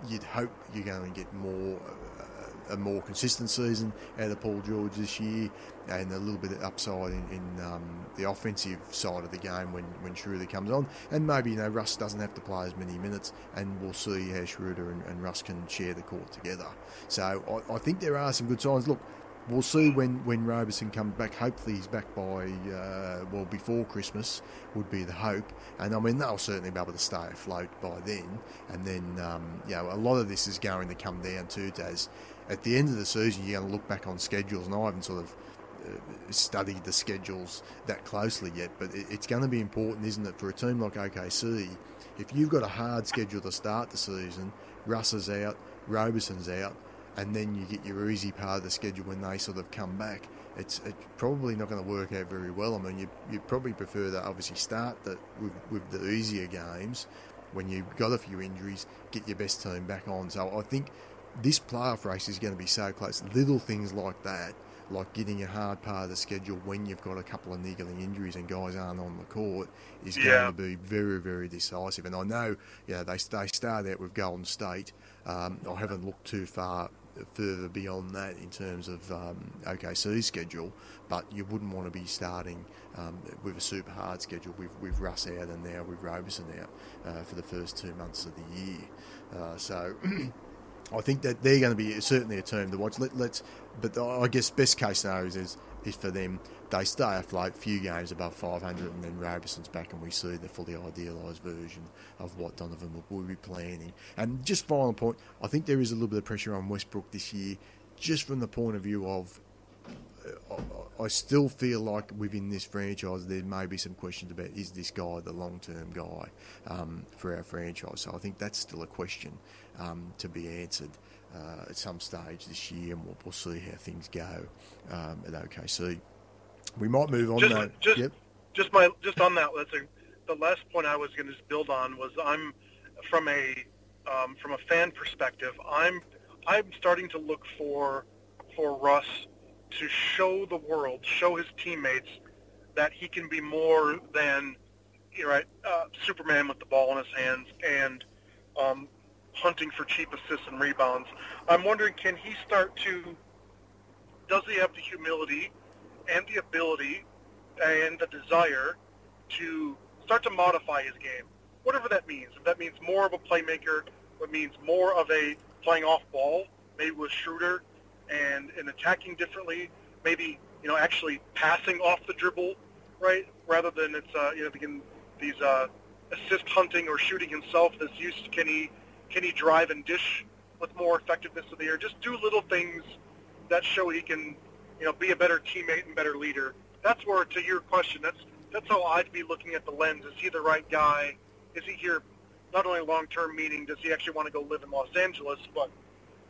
you'd hope you're going to get more uh, a more consistent season out of Paul George this year, and a little bit of upside in, in um, the offensive side of the game when when Schroeder comes on, and maybe you know Russ doesn't have to play as many minutes, and we'll see how Schroeder and, and Russ can share the court together. So I, I think there are some good signs. Look, we'll see when, when Roberson comes back. Hopefully, he's back by, uh, well, before Christmas would be the hope. And I mean, they'll certainly be able to stay afloat by then. And then, um, you know, a lot of this is going to come down to, Daz. At the end of the season, you're going to look back on schedules, and I haven't sort of uh, studied the schedules that closely yet, but it's going to be important, isn't it, for a team like OKC, if you've got a hard schedule to start the season, Russ is out, Roberson's out, and then you get your easy part of the schedule when they sort of come back. It's, it's probably not going to work out very well. I mean, you you probably prefer to obviously start the, with, with the easier games when you've got a few injuries, get your best team back on. So I think this playoff race is going to be so close. Little things like that, like getting a hard part of the schedule when you've got a couple of niggling injuries and guys aren't on the court, is yeah. going to be very, very decisive. And I know, you know, they, they start out with Golden State. Um, I haven't looked too far further beyond that in terms of um, OKC's schedule, but you wouldn't want to be starting um, with a super hard schedule with, with Russ out and now with Roberson out uh, for the first two months of the year. Uh, so [clears throat] I think that they're going to be certainly a team to watch. Let, us but I guess best case scenarios is is for them they stay afloat, few games above 500, and then Roberson's back, and we see the fully idealised version of what Donovan will be planning. And just final point, I think there is a little bit of pressure on Westbrook this year, just from the point of view of. I still feel like within this franchise there may be some questions about is this guy the long term guy um, for our franchise. So I think that's still a question um, to be answered uh, at some stage this year, and we'll, we'll see how things go um, at OKC. We might move on. Just, though. just, yep. just my, just on that. That's a, the last point I was going to build on was I'm from a um, from a fan perspective. I'm I'm starting to look for for Russ to show the world, show his teammates that he can be more than you know, right, uh, Superman with the ball in his hands and um, hunting for cheap assists and rebounds. I'm wondering, can he start to? Does he have the humility and the ability and the desire to start to modify his game, whatever that means. If that means more of a playmaker, what means more of a playing off ball, maybe with Schroeder and, and attacking differently, maybe you know actually passing off the dribble, right, rather than it's uh, you know these uh, assist hunting or shooting himself. This use can he can he drive and dish with more effectiveness of the air? Just do little things that show he can you know, be a better teammate and better leader. That's where, to your question, that's that's how I'd be looking at the lens. Is he the right guy? Is he here not only long term meaning, does he actually want to go live in Los Angeles, but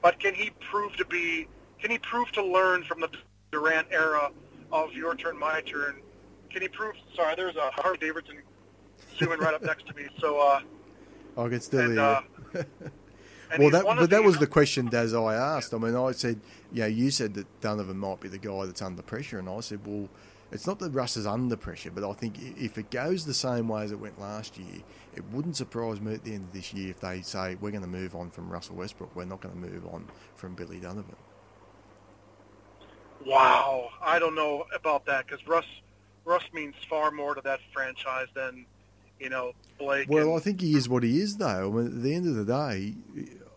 but can he prove to be can he prove to learn from the Durant era of your turn, my turn? Can he prove sorry, there's a Harley Davidson zooming right up next to me. So uh I can still and, uh, well, that, but that was the question, Daz, I asked. I mean, I said, yeah, you said that Donovan might be the guy that's under pressure, and I said, well, it's not that Russ is under pressure, but I think if it goes the same way as it went last year, it wouldn't surprise me at the end of this year if they say we're going to move on from Russell Westbrook. We're not going to move on from Billy Donovan. Wow, I don't know about that because Russ Russ means far more to that franchise than you know Blake. Well, and... I think he is what he is, though. I mean, at the end of the day,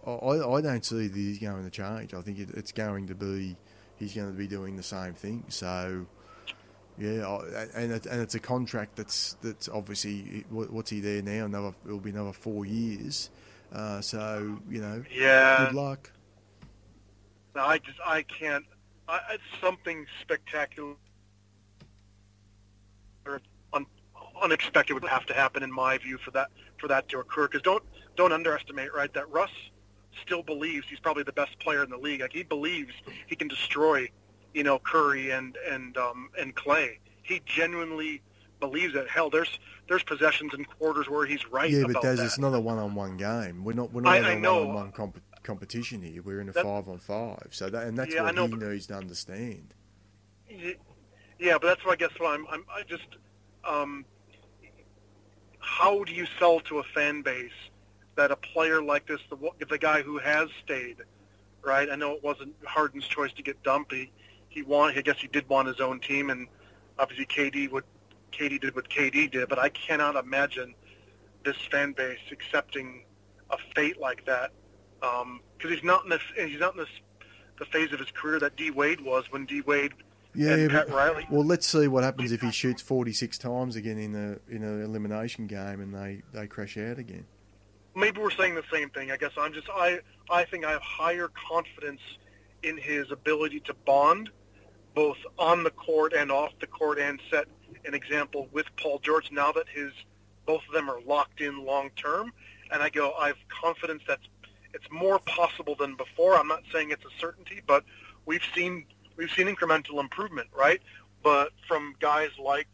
I, I don't see that he's going to change. I think it, it's going to be he's going to be doing the same thing. So, yeah, and it, and it's a contract that's that's obviously what's he there now? Another it'll be another four years. Uh, so you know, yeah. Good luck. No, I just I can't. I, it's something spectacular, unexpected would have to happen in my view for that for that to occur. Because don't don't underestimate right that Russ still believes he's probably the best player in the league. Like he believes he can destroy, you know, Curry and and um, and Clay. He genuinely believes that. Hell, there's there's possessions and quarters where he's right. Yeah, but Des, it's not a one-on-one game. We're not we're not I- in I a know. one-on-one comp- competition here. We're in a That- five-on-five. So that and that's Yeah, I what know, he but- needs to understand. Yeah, but that's what I guess what I'm. I'm I just. Um, how do you sell to a fan base that a player like this, the the guy who has stayed, right? I know it wasn't Harden's choice to get dumped. He, wanted. I guess he did want his own team, and obviously KD would. KD did what KD did, but I cannot imagine this fan base accepting a fate like that um, because he's not in this. He's not in this the phase of his career that D Wade was when D Wade Yeah, Pat Riley. Well, let's see what happens if he shoots 46 times again in a in an elimination game and they, they crash out again. maybe we're saying the same thing. I guess I'm just I I think I have higher confidence in his ability to bond both on the court and off the court and set an example with Paul George now that his both of them are locked in long term and I go I have confidence that's it's more possible than before. I'm not saying it's a certainty, but we've seen we've seen incremental improvement, right? But from guys like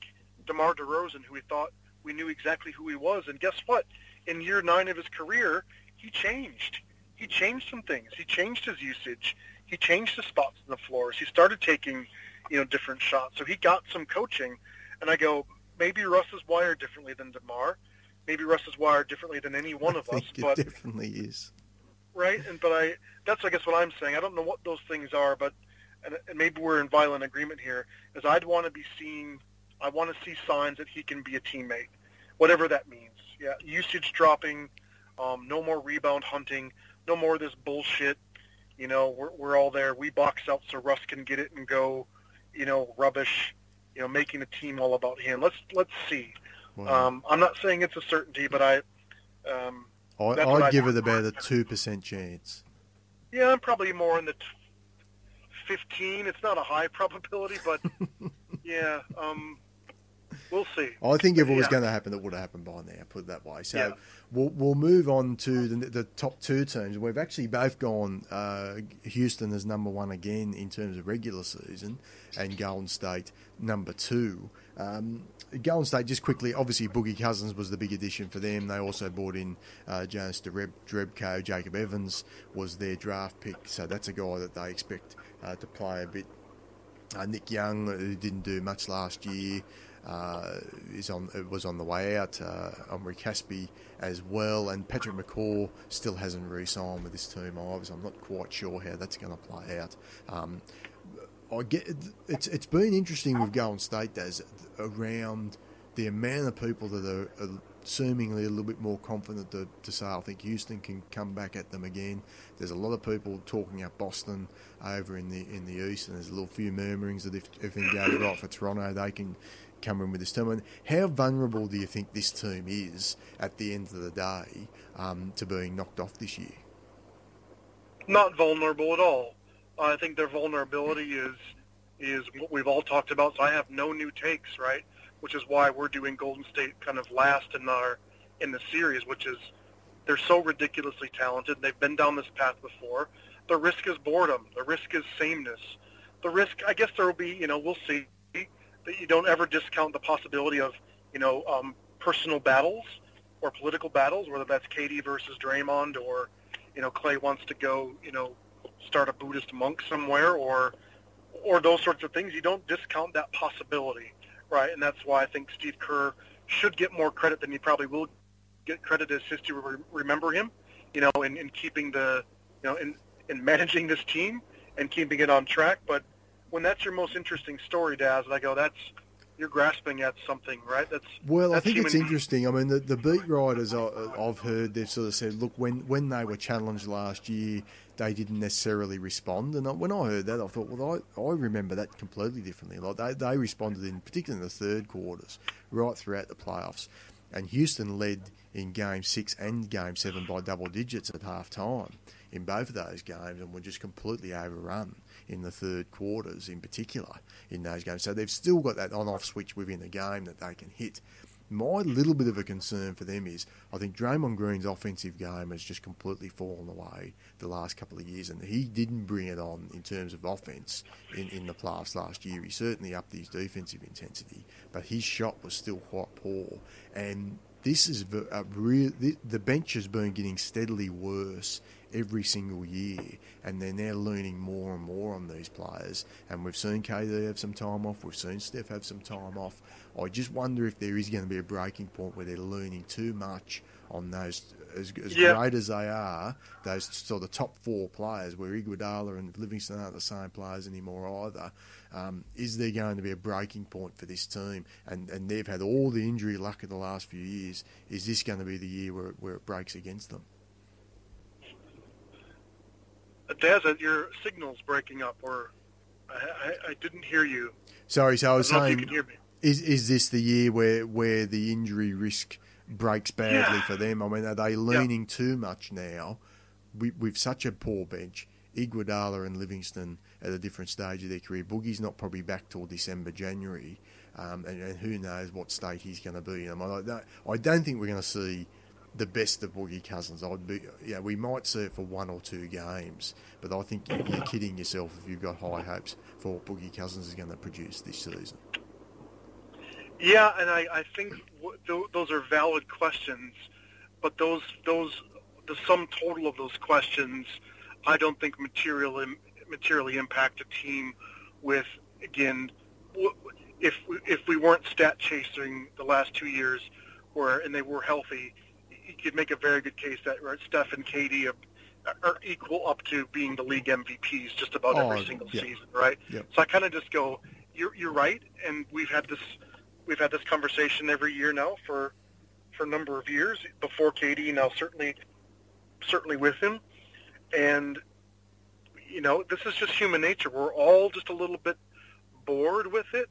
DeMar DeRozan who we thought we knew exactly who he was and guess what? in year nine of his career, he changed. He changed some things. He changed his usage. He changed his spots on the floors. He started taking, you know, different shots. So he got some coaching. And I go, maybe Russ is wired differently than DeMar. Maybe Russ is wired differently than any one of us. But definitely is. right? And but I that's I guess what I'm saying. I don't know what those things are, but and, and maybe we're in violent agreement here. Is I'd want to be seeing, I want to see signs that he can be a teammate, whatever that means. Yeah, usage dropping, um, no more rebound hunting, no more of this bullshit. You know, we're we're all there. We box out so Russ can get it and go, you know, rubbish. You know, making the team all about him. Let's let's see. Um, I'm not saying it's a certainty, but I. Um, I, I'd I- give it about a 2% chance. Yeah, I'm probably more in the 15. It's not a high [laughs] probability, but yeah, um, we'll see. I think if it was Yeah. going to happen, it would have happened by now. Put it that way. So Yeah. we'll we'll move on to the, the top two teams. We've actually both gone uh, Houston as number one again in terms of regular season, and Golden State number two. Um, Golden State, just quickly, obviously Boogie Cousins was the big addition for them. They also brought in uh, Jonas Dreb- Drebko. Jacob Evans was their draft pick, so that's a guy that they expect uh, to play a bit uh, Nick Young, who didn't do much last year, uh, is on was on the way out. Uh, Omri Caspi as well, and Patrick McCaw still hasn't re-signed with this team. I'm not quite sure how that's going to play out. Um, I get it's it's been interesting with Golden State as around the amount of people that are, are seemingly a little bit more confident to, to say I think Houston can come back at them again. There's a lot of people talking up Boston over in the in the east, and there's a little few murmurings that if everything goes right for Toronto, they can come in with this team. How vulnerable do you think this team is at the end of the day um, to being knocked off this year? Not vulnerable at all. I think their vulnerability is is what we've all talked about. So I have no new takes, right? Which is why we're doing Golden State kind of last in our in the series, which is they're so ridiculously talented. They've been down this path before. The risk is boredom. The risk is sameness. The risk, I guess, there will be. You know, we'll see that you don't ever discount the possibility of you know um, personal battles or political battles, whether that's KD versus Draymond or you know Clay wants to go you know start a Buddhist monk somewhere or or those sorts of things. You don't discount that possibility, right? And that's why I think Steve Kerr should get more credit than he probably will get credit as history re- remember him. You know, in, in keeping the you know in in managing this team and keeping it on track. But when that's your most interesting story, Daz, and I go, that's you're grasping at something, right? That's Well, I that's think it's interesting. I mean, the, the beat writers I, uh, I've heard they've sort of said, look, when when they were challenged last year, they didn't necessarily respond. And I- when I heard that, I thought, well, I, I remember that completely differently. Like they, they responded in particularly in the third quarters, right throughout the playoffs. And Houston led in game six and game seven by double digits at half time in both of those games and were just completely overrun in the third quarters in particular in those games. So they've still got that on off switch within the game that they can hit. My little bit of a concern for them is I think Draymond Green's offensive game has just completely fallen away the last couple of years, and he didn't bring it on in terms of offense in, in the playoffs last year. He certainly upped his defensive intensity, but his shot was still quite poor. And this is a uh, real. The bench has been getting steadily worse every single year, and then they're now leaning more and more on these players. And we've seen KD have some time off, we've seen Steph have some time off. I just wonder if there is going to be a breaking point where they're leaning too much on those, as, as yeah. great as they are, those sort of top four players, where Iguodala and Livingston aren't the same players anymore either. Um, is there going to be a breaking point for this team? And, and they've had all the injury luck in the last few years. Is this going to be the year where, where it breaks against them? Daz, your signal's breaking up, or I, I, I didn't hear you. Sorry, so I was I saying, is is this the year where where the injury risk breaks badly yeah. for them? I mean, are they leaning yeah. too much now? We, with such a poor bench, Iguodala and Livingston at a different stage of their career. Boogie's not probably back till December, January, um, and, and, who knows what state he's going to be in. I, mean, I, don't, I don't think we're going to see the best of Boogie Cousins. I'd be, yeah, we might see it for one or two games, but I think you're kidding yourself if you've got high hopes for what Boogie Cousins is going to produce this season. Yeah, and I, I think w- those are valid questions, but those those the sum total of those questions, I don't think materially materially impact a team with again if if we weren't stat chasing the last two years, where and they were healthy you could make a very good case that Steph and KD are, are equal up to being the league MVPs just about oh, every single yeah. season, right? Yeah. So I kind of just go, you're you're right, and we've had this we've had this conversation every year now for for a number of years before KD, now certainly certainly with him, and you know this is just human nature. We're all just a little bit bored with it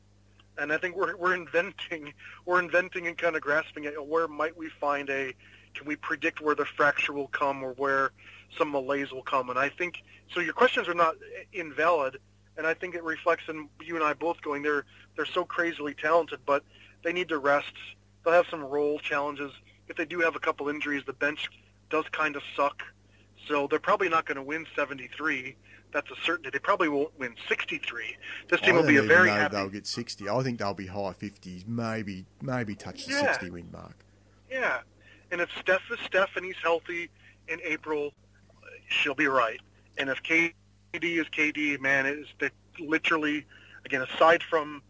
and I think we're we're inventing we're inventing and kind of grasping at where might we find a can we predict where the fracture will come or where some malaise will come? And I think so. Your questions are not invalid, and I think it reflects in you and I both going they're they're so crazily talented, but they need to rest. They'll have some role challenges. If they do have a couple injuries, the bench does kind of suck. So they're probably not going to win 73. That's a certainty. They probably won't win 63. This team will be a very happy. They'll get 60. I think they'll be high 50s, maybe maybe touch the yeah. 60 win mark. Yeah, and if Steph is Steph and he's healthy in April, she'll be right. And if KD is KD, man, it is the, literally, again, aside from,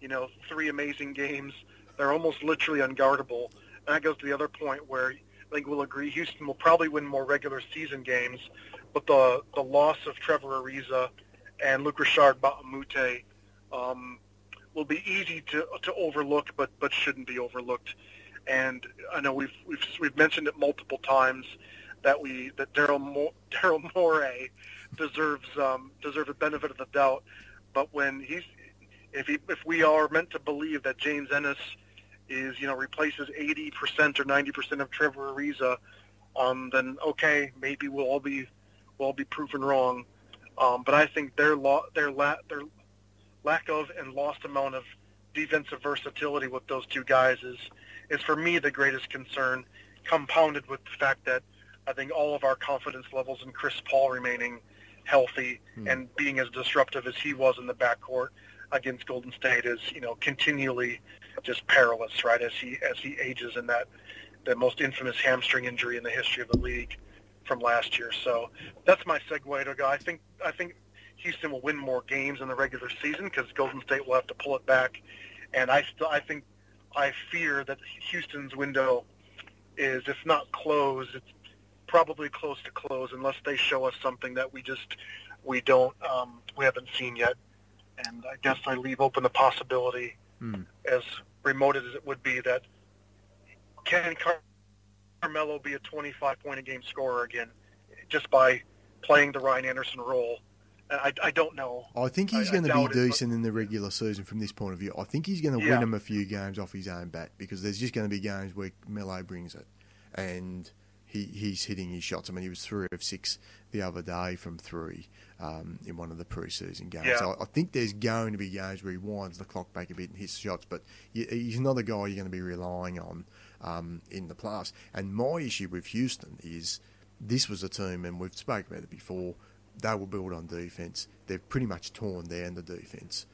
you know, three amazing games, they're almost literally unguardable. And that goes to the other point where I think we'll agree Houston will probably win more regular season games, but the the loss of Trevor Ariza and Luc Richard Moute um, will be easy to to overlook, but but shouldn't be overlooked. And I know we've we've we've mentioned it multiple times that we that Daryl Mo, [laughs] Daryl Morey deserves um, deserves the benefit of the doubt. But when he's if he if we are meant to believe that James Ennis is you know replaces 80% or 90% of Trevor Ariza, um, then okay maybe we'll all be we'll all be proven wrong. Um, but I think their lo- their la- their lack of and lost amount of defensive versatility with those two guys is is for me the greatest concern, compounded with the fact that I think all of our confidence levels in Chris Paul remaining healthy hmm. and being as disruptive as he was in the backcourt against Golden State is, you know, continually just perilous, right? As he as he ages in that the most infamous hamstring injury in the history of the league from last year. So that's my segue to go. I think I think Houston will win more games in the regular season because Golden State will have to pull it back, and I still I think I fear that Houston's window is, if not closed, it's probably close to close unless they show us something that we just we don't um, we haven't seen yet. And I guess I leave open the possibility, hmm. as remote as it would be, that can Carmelo be a 25 point a game scorer again, just by playing the Ryan Anderson role I, I don't know. I think he's going to be decent it, in the regular season from this point of view. I think he's going to yeah. win him a few games off his own bat because there's just going to be games where Melo brings it, and he, he's hitting his shots. I mean, he was three of six the other day from three um, in one of the preseason games. Yeah. So I think there's going to be games where he winds the clock back a bit and hits shots, but he- he's not a guy you're going to be relying on um, in the playoffs. And my issue with Houston is this was a team, and we've spoken about it before. They will build on defence. They've pretty much torn down the defence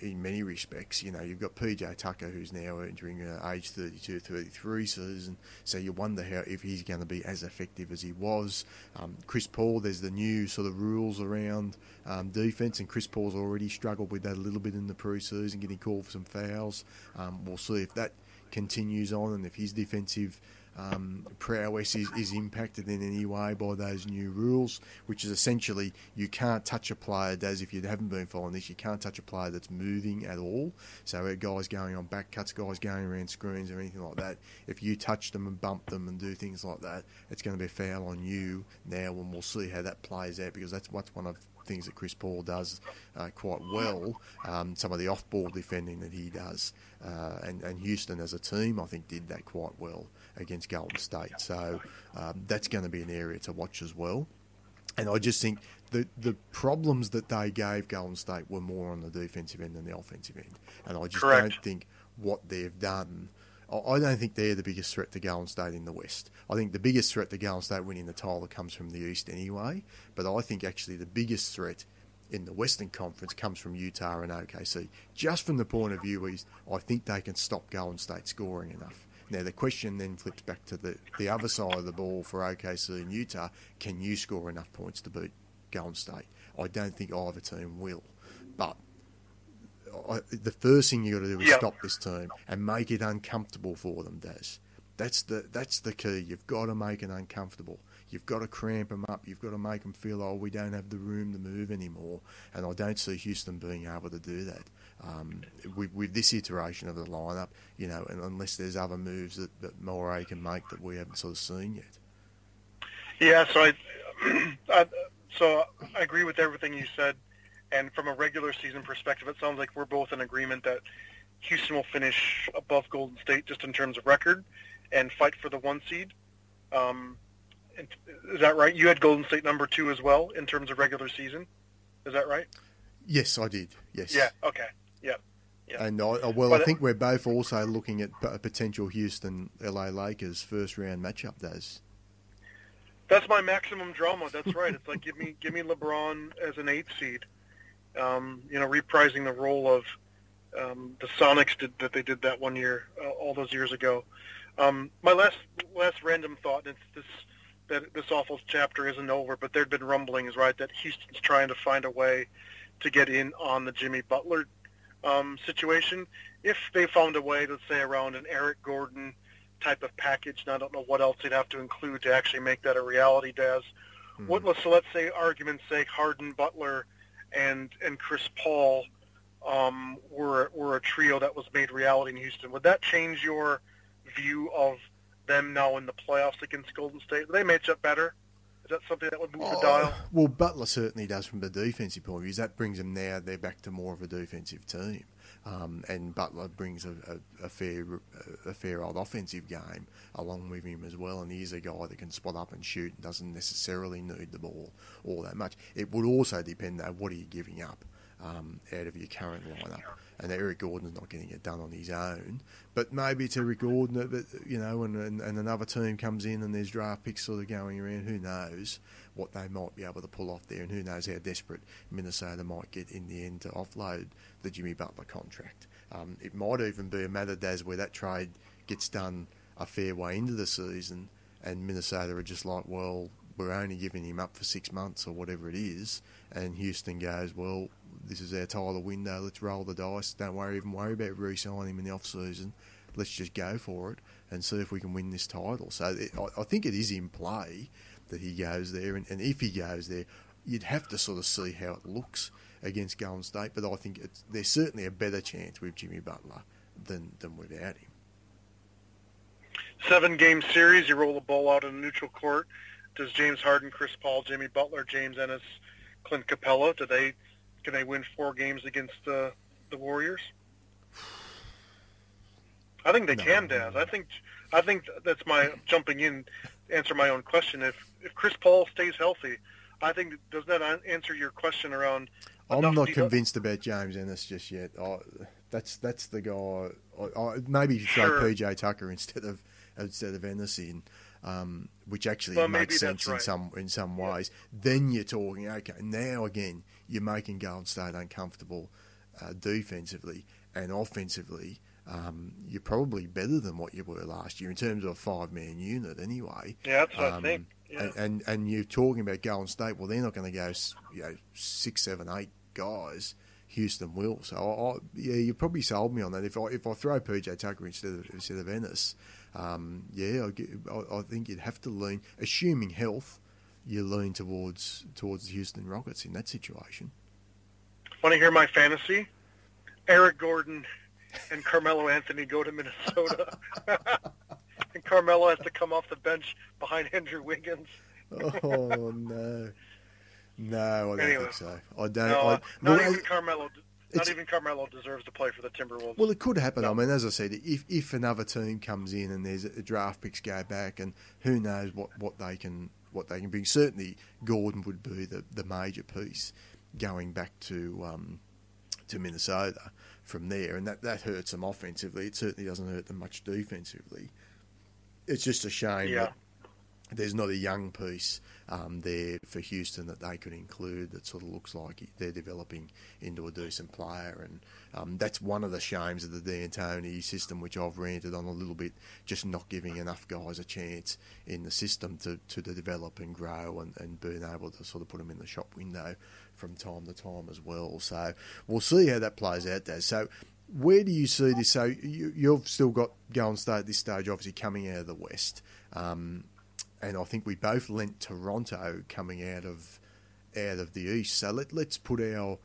in many respects. You know, you've got PJ Tucker who's now entering uh, age 32, 33 season, so you wonder how if he's going to be as effective as he was. Um, Chris Paul, there's the new sort of rules around um, defence, and Chris Paul's already struggled with that a little bit in the pre-season, getting called for some fouls. Um, we'll see if that continues on and if his defensive um, prowess is, is impacted in any way by those new rules, which is essentially you can't touch a player, Daz, if you haven't been following this, you can't touch a player that's moving at all. So guys going on back cuts, guys going around screens or anything like that, if you touch them and bump them and do things like that, it's going to be foul on you now and we'll see how that plays out because that's what's one of things that Chris Paul does uh, quite well. Um, some of the off-ball defending that he does, uh, and, and Houston as a team, I think, did that quite well against Golden State. So um, that's going to be an area to watch as well. And I just think the the problems that they gave Golden State were more on the defensive end than the offensive end, and I just Correct. don't think what they've done. I I don't think they're the biggest threat to Golden State in the West. I think the biggest threat to Golden State winning the title comes from the East anyway. But I think actually the biggest threat in the Western Conference comes from Utah and OKC. Just from the point of view is I think they can stop Golden State scoring enough. Now the question then flips back to the, the other side of the ball for OKC and Utah. Can you score enough points to beat Golden State? I don't think either team will. But I, the first thing you got to do is Yeah. stop this team and make it uncomfortable for them, Daz. That's the that's the key. You've got to make it uncomfortable. You've got to cramp them up. You've got to make them feel, oh, we don't have the room to move anymore. And I don't see Houston being able to do that um, with, with this iteration of the lineup. You know, and unless there's other moves that, that Morey can make that we haven't sort of seen yet. Yeah, so I, [clears throat] I so I agree with everything you said, and from a regular season perspective, it sounds like we're both in agreement that Houston will finish above Golden State just in terms of record and fight for the one seed. Um, is that right? You had Golden State number two as well in terms of regular season. Is that right? Yes, I did. Yes. Yeah. Okay. Yeah. Yeah. And I, I- well, But I think we're both also looking at a potential Houston LA Lakers first round matchup, Daz. That's my maximum drama. That's right. It's like give me give me LeBron as an eight seed. Um, you know, reprising the role of um, the Sonics did that they did that one year uh, all those years ago. Um, my last last random thought, and it's this that this awful chapter isn't over, but there'd been rumblings, right, that Houston's trying to find a way to get in on the Jimmy Butler um, situation. If they found a way, let's say around an Eric Gordon type of package, and I don't know what else they'd have to include to actually make that a reality, Daz. What, let's, so let's say, argument's sake, Harden, Butler, and and Chris Paul um, were were a trio that was made reality in Houston. Would that change your view of them now in the playoffs against Golden State? They match up better? Is that something that would move the dial? Oh, Well, Butler certainly does from the defensive point of view. That brings them now. They're back to more of a defensive team, um, and Butler brings a, a, a fair a fair old offensive game along with him as well. And he's a guy that can spot up and shoot and doesn't necessarily need the ball all that much. It would also depend on what are you giving up um, out of your current lineup. And Eric Gordon's not getting it done on his own, but maybe it's Eric Gordon, that, you know, and, and, and another team comes in and there's draft picks sort of going around. Who knows what they might be able to pull off there, and who knows how desperate Minnesota might get in the end to offload the Jimmy Butler contract. Um, it might even be a matter, Daz, where that trade gets done a fair way into the season, and Minnesota are just like, well, we're only giving him up for six months or whatever it is, and Houston goes, well, this is our title window. Let's roll the dice. Don't worry, even worry about re-signing him in the off season. Let's just go for it and see if we can win this title. So it, I, I think it is in play that he goes there, and, and if he goes there, you'd have to sort of see how it looks against Golden State. But I think there's certainly a better chance with Jimmy Butler than than without him. Seven game series. You roll the ball out in a neutral court. Does James Harden, Chris Paul, Jimmy Butler, James Ennis, Clint Capela? Do they can they win four games against the the Warriors? I think they No. can, Daz. I think I think that's my jumping in. answer my own question. If if Chris Paul stays healthy, I think does that answer your question around? I'm not convinced about James Ennis just yet. I, that's that's the guy. I, I, maybe you throw PJ Tucker instead of instead of Ennis in, um, which actually Well, makes sense in some in some ways. Then you're talking okay. Now again, you're making Golden State uncomfortable uh, defensively and offensively. Um, you're probably better than what you were last year in terms of a five man unit anyway. Yeah, that's what I Um, think. Yeah. and, and and you're talking about Golden State. Well, they're not going to go, you know, six, seven, eight guys. Houston will. So, I, I, yeah, you probably sold me on that. If I if I throw PJ Tucker instead of instead of Ennis, um, yeah, I, I, I think you'd have to lean, assuming health, you lean towards towards the Houston Rockets in that situation. Want to hear my fantasy? Eric Gordon and Carmelo Anthony go to Minnesota, [laughs] and Carmelo has to come off the bench behind Andrew Wiggins. Oh no, no, I don't Anyway. think so. I don't. No, I, uh, not well, even Carmelo. Not even Carmelo deserves to play for the Timberwolves. Well, it could happen. I mean, as I said, if if another team comes in and there's a draft picks go back, and who knows what, what they can what they can bring. Certainly, Gordon would be the, the major piece going back to um, to Minnesota from there, and that, that hurts them offensively. It certainly doesn't hurt them much defensively. It's just a shame Yeah. that there's not a young piece um, there for Houston that they could include that sort of looks like they're developing into a decent player. And um, that's one of the shames of the D'Antoni system, which I've ranted on a little bit, just not giving enough guys a chance in the system to, to develop and grow and, and being able to sort of put them in the shop window from time to time as well. So we'll see how that plays out, Daz. So where do you see this? So you, you've still got Golden State at this stage, obviously coming out of the West. Um, and I think we both lent Toronto coming out of out of the East. So let let's put our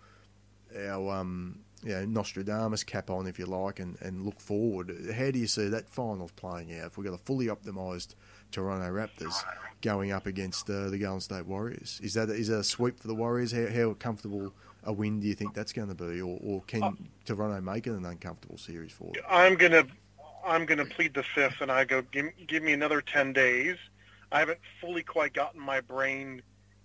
our um, you know, Nostradamus cap on, if you like, and, and look forward. How do you see that finals playing out? If we've got a fully optimised Toronto Raptors going up against uh, the Golden State Warriors, is that is that a sweep for the Warriors? How, how comfortable a win do you think that's going to be, or, or can Toronto make it an uncomfortable series for them? I'm gonna I'm gonna plead the fifth, and I go give, give me another ten days. I haven't fully quite gotten my brain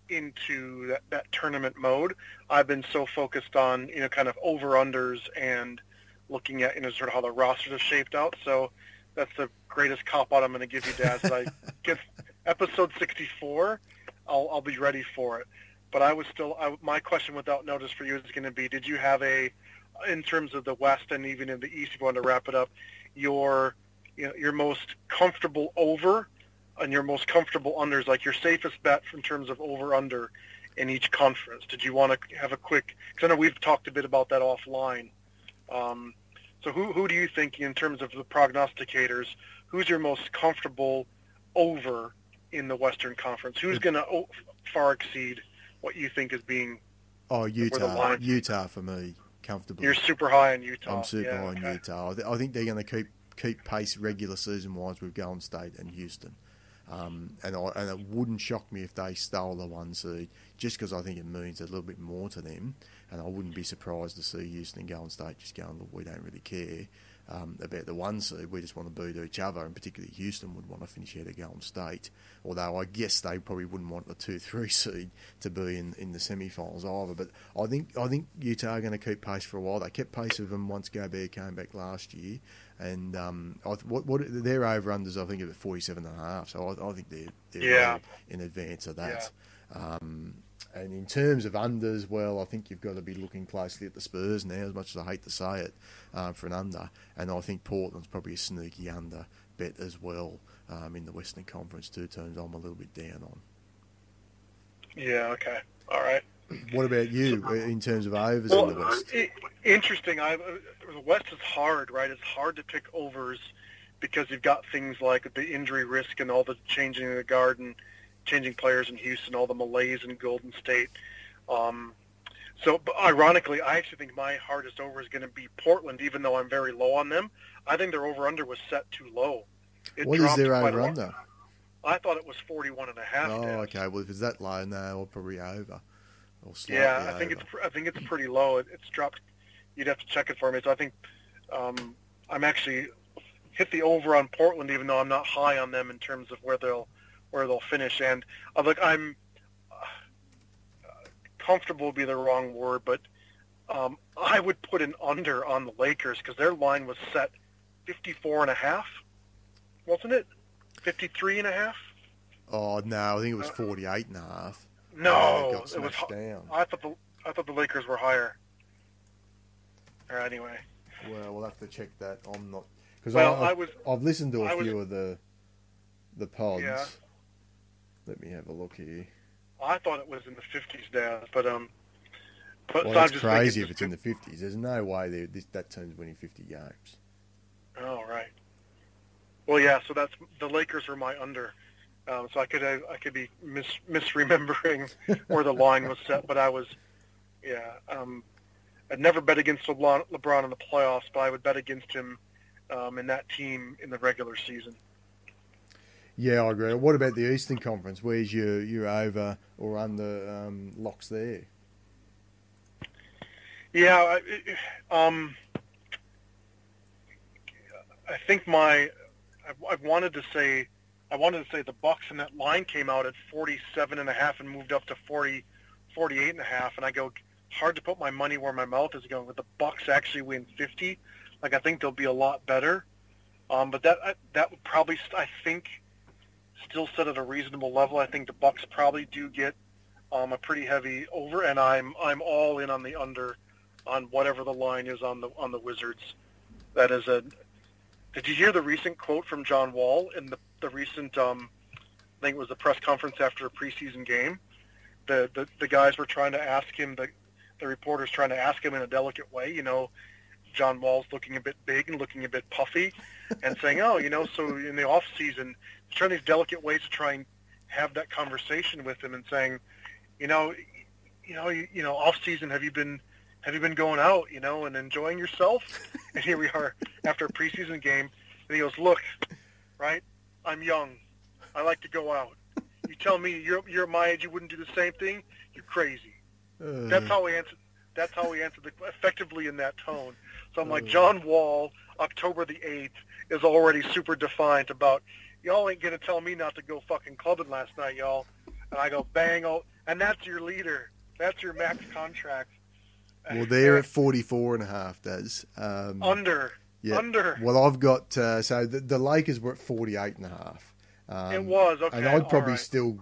into that, that tournament mode. I've been so focused on you know kind of over unders and looking at you know sort of how the rosters have shaped out. So that's the greatest cop out I'm going to give you. That I [laughs] get episode 64, I'll I'll be ready for it. But I was still I, my question without notice for you is going to be: Did you have a in terms of the West and even in the East, if you want to wrap it up, your you know, your most comfortable over and your most comfortable unders, like your safest bet in terms of over under in each conference. Did you want to have a quick? Because I know we've talked a bit about that offline. Um, so who who do you think in terms of the prognosticators? Who's your most comfortable over in the Western Conference? Who's going to far exceed what you think is being? Oh, Utah, Utah for me, comfortably. You're super high on Utah. I'm super Yeah, high on okay. Utah. I, th- I think they're going to keep keep pace regular season wise with Golden State and Houston. Um, and I, and it wouldn't shock me if they stole the one seed, just because I think it means a little bit more to them. And I wouldn't be surprised to see Houston and Golden State just going, look, we don't really care um, about the one seed. We just want to beat each other, and particularly Houston would want to finish ahead of Golden State. Although I guess they probably wouldn't want the two [laughs] three seed to be in, in the semi-finals either. But I think I think Utah are going to keep pace for a while. They kept pace with them once Gobert came back last year, and um, I, th- what, what their over unders I think are at forty seven and a half. So I, I think they're they're Yeah. in advance of that. Um, and in terms of unders, well, I think you've got to be looking closely at the Spurs now, as much as I hate to say it, uh, for an under. And I think Portland's probably a sneaky under bet as well um, in the Western Conference. Two teams I'm a little bit down on. Yeah. Okay. All right. What about you uh, in terms of overs Well, in the West? interesting. I, uh, the West is hard, right? It's hard to pick overs because you've got things like the injury risk and all the changing of the guard and changing players in Houston, all the malaise in Golden State. Um, so, but ironically, I actually think my hardest over is going to be Portland, even though I'm very low on them. I think their over-under was set too low. It What is their over-under? I thought it was 41 and a half. Oh, Dad. okay. Well, if it's that low, no, I'll probably over. Yeah, I think it's pr- I think it's pretty low. It, it's dropped. You'd have to check it for me. So I think um, I'm actually hit the over on Portland, even though I'm not high on them in terms of where they'll where they'll finish. And uh, look, I'm uh, comfortable would be the wrong word, but um, I would put an under on the Lakers because their line was set 54 and a half, wasn't it? 53 and a half? Oh no, I think it was 48 and a half. No, it was. down. I thought the I thought the Lakers were higher. Or anyway, Well, we'll have to check that. I'm not because well, I, I was I've listened to a I was- few of the the pods. Yeah. Let me have a look here. I thought it was in the 50s, Dad, but um, but Well, so I'm that's just crazy if it's in the 50s. There's no way they- this, that team's winning 50 games. Oh right. Well, yeah. So that's the Lakers are my under. Um, so I could I, I could be mis, misremembering [laughs] where the line was set, but I was, yeah. Um, I'd never bet against LeBron, LeBron in the playoffs, but I would bet against him um, in that team in the regular season. Yeah, I agree. What about the Eastern Conference? Where's your, your over or under um, locks there? Yeah, I, um, I think my I, I wanted to say I wanted to say the Bucks and that line came out at 47 and a half and moved up to 40 48 and a half and I go hard to put my money where my mouth is going with the Bucks actually win 50 like I think they'll be a lot better um, but that that would probably I think still set at a reasonable level I think the Bucks probably do get um, a pretty heavy over and I'm I'm all in on the under on whatever the line is on the on the Wizards. That is a. Did you hear the recent quote from John Wall in the the recent? Um, I think it was the press conference after a preseason game. The the, the guys were trying to ask him the the reporters trying to ask him in a delicate way. You know, John Wall's looking a bit big and looking a bit puffy, [laughs] and saying, "Oh, you know, so in the off season, trying these delicate ways to try and have that conversation with him and saying, you know, you know, you, you know, off season, have you been have you been going out, you know, and enjoying yourself? [laughs] and here we are after a preseason game, and he goes, look, right, I'm young, I like to go out. You tell me you're you're my age, you wouldn't do the same thing. You're crazy. Uh, That's how we answered. That's how we answered the, effectively in that tone. So I'm like, Uh. John Wall, October the eighth is already super defiant about y'all ain't gonna tell me not to go fucking clubbing last night, y'all. And I go, bang, oh, and that's your leader. That's your max contract. well, they're at 44 and a half, Des. Um, under, yeah. under. Well, I've got, uh, so the, the Lakers were at 48 and a half. Um, it was okay. and I'd probably right. still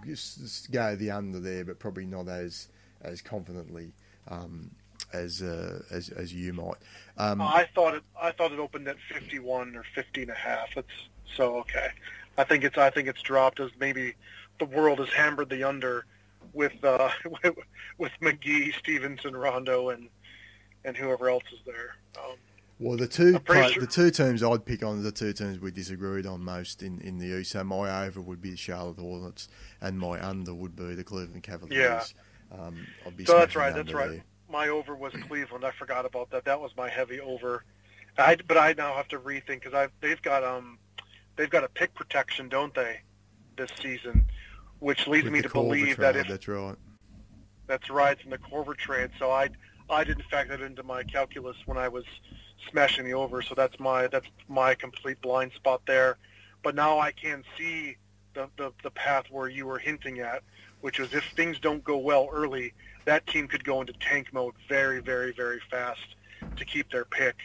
go the under there, but probably not as as confidently um, as, uh, as as you might. Um, I thought it. I thought it opened at 51 or 50 and a half. It's so okay. I think it's. I think it's dropped as maybe the world has hammered the under with uh, [laughs] with McGee, Stephenson, Rondo, and and whoever else is there. Um, well, the two pla- sure- the two teams I'd pick on are the two teams we disagreed on most in, in the East. So my over would be the Charlotte Hornets, and my under would be the Cleveland Cavaliers. Um, I'd be So that's right, that's right. there. my over was Cleveland. I forgot about that. That was my heavy over. I but I now have to rethink because I they've got um they've got a pick protection, don't they, this season, which leads With me to believe that if that's right. That's right, in the Korver trade. So I I didn't factor that into my calculus when I was smashing the over. So that's my that's my complete blind spot there. But now I can see the, the, the path where you were hinting at, which was if things don't go well early, that team could go into tank mode very, very, very fast to keep their pick.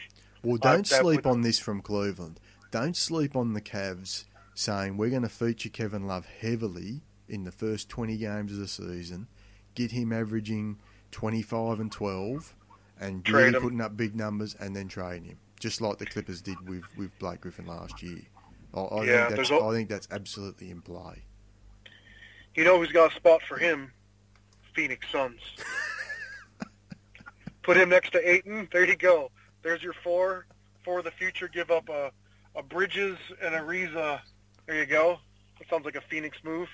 Well, Uh, don't that sleep would- on this from Cleveland. Don't sleep on the Cavs saying we're going to feature Kevin Love heavily in the first 20 games of the season, get him averaging 25 and 12, and really putting up big numbers, and then trading him, just like the Clippers did with, with Blake Griffin last year. I, I, Yeah, think that's, there's a- I think that's absolutely in play. You know who's got a spot for him? Phoenix Suns. [laughs] Put him next to Ayton. There you go. There's your four for the future. Give up a, a Bridges and Ariza. There you go. That sounds like a Phoenix move.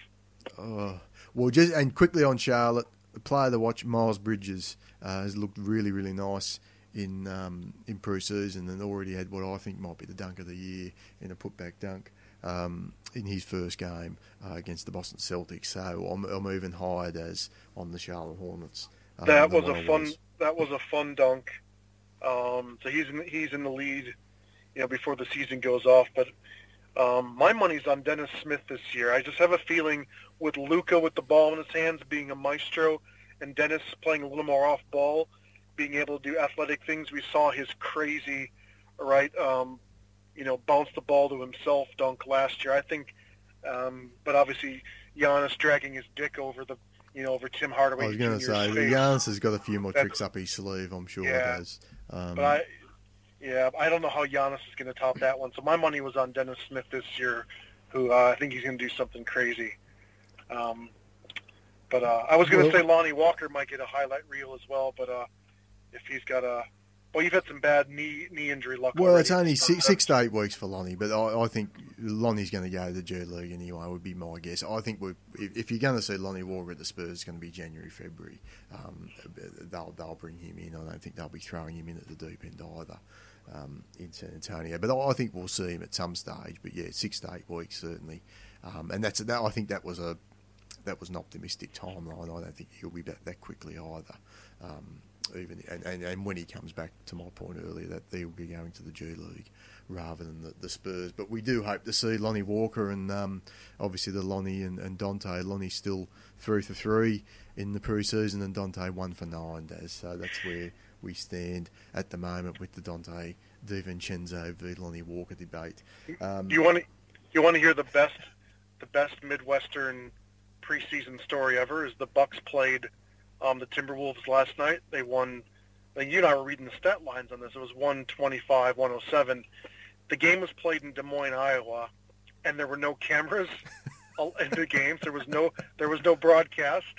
Oh, well, just and quickly on Charlotte, the player to watch, Miles Bridges, uh, has looked really, really nice in um, in pre-season and already had what I think might be the dunk of the year in a putback dunk um, in his first game uh, against the Boston Celtics. So I'm, I'm even higher as on the Charlotte Hornets. um, That was a fun. That was a fun dunk. Um, so he's in, he's in the lead, you know, before the season goes off. But Um, my money's on Dennis Smith this year. I just have a feeling with Luka with the ball in his hands, being a maestro, and Dennis playing a little more off ball, being able to do athletic things. We saw his crazy, right, um, you know, bounce the ball to himself dunk last year. I think, um, but obviously Giannis dragging his dick over the, you know, over Tim Hardaway. I was going to say face. Giannis has got a few more tricks up his sleeve. I'm sure Yeah. he does. Um, But I, yeah, I don't know how Giannis is going to top that one. So my money was on Dennis Smith this year, who uh, I think he's going to do something crazy. Um, but uh, I was going to say Lonnie Walker might get a highlight reel as well, but uh, if he's got a, well, you've had some bad knee knee injury luck. well, already. it's only six, six to eight weeks for Lonnie, but I, I think Lonnie's going to go to the G League anyway. Would be my guess. I think we, if, if you're going to see Lonnie Walker at the Spurs, it's going to be January, February. Um, they'll they'll bring him in. I don't think they'll be throwing him in at the deep end either. Um, in San Antonio, but I I think we'll see him at some stage. But yeah, six to eight weeks certainly, um, and that's that. I think that was a that was an optimistic timeline. I don't think he'll be back that quickly either. Um, even and, and, and when he comes back, to my point earlier, that he'll be going to the G League rather than the, the Spurs. But we do hope to see Lonnie Walker and um, obviously the Lonnie and, and Donte. Lonnie's still three for three in the pre-season, and Donte one for nine. Des. So that's where we stand at the moment with the Donte DiVincenzo v Lonnie Walker debate. Um, You want to, you want to hear the best, the best Midwestern preseason story ever is the Bucks played um, the Timberwolves last night. They won. Like you and I were reading the stat lines on this. It was 125-107. The game was played in Des Moines, Iowa, and there were no cameras [laughs] in the games. There was no there was no broadcast,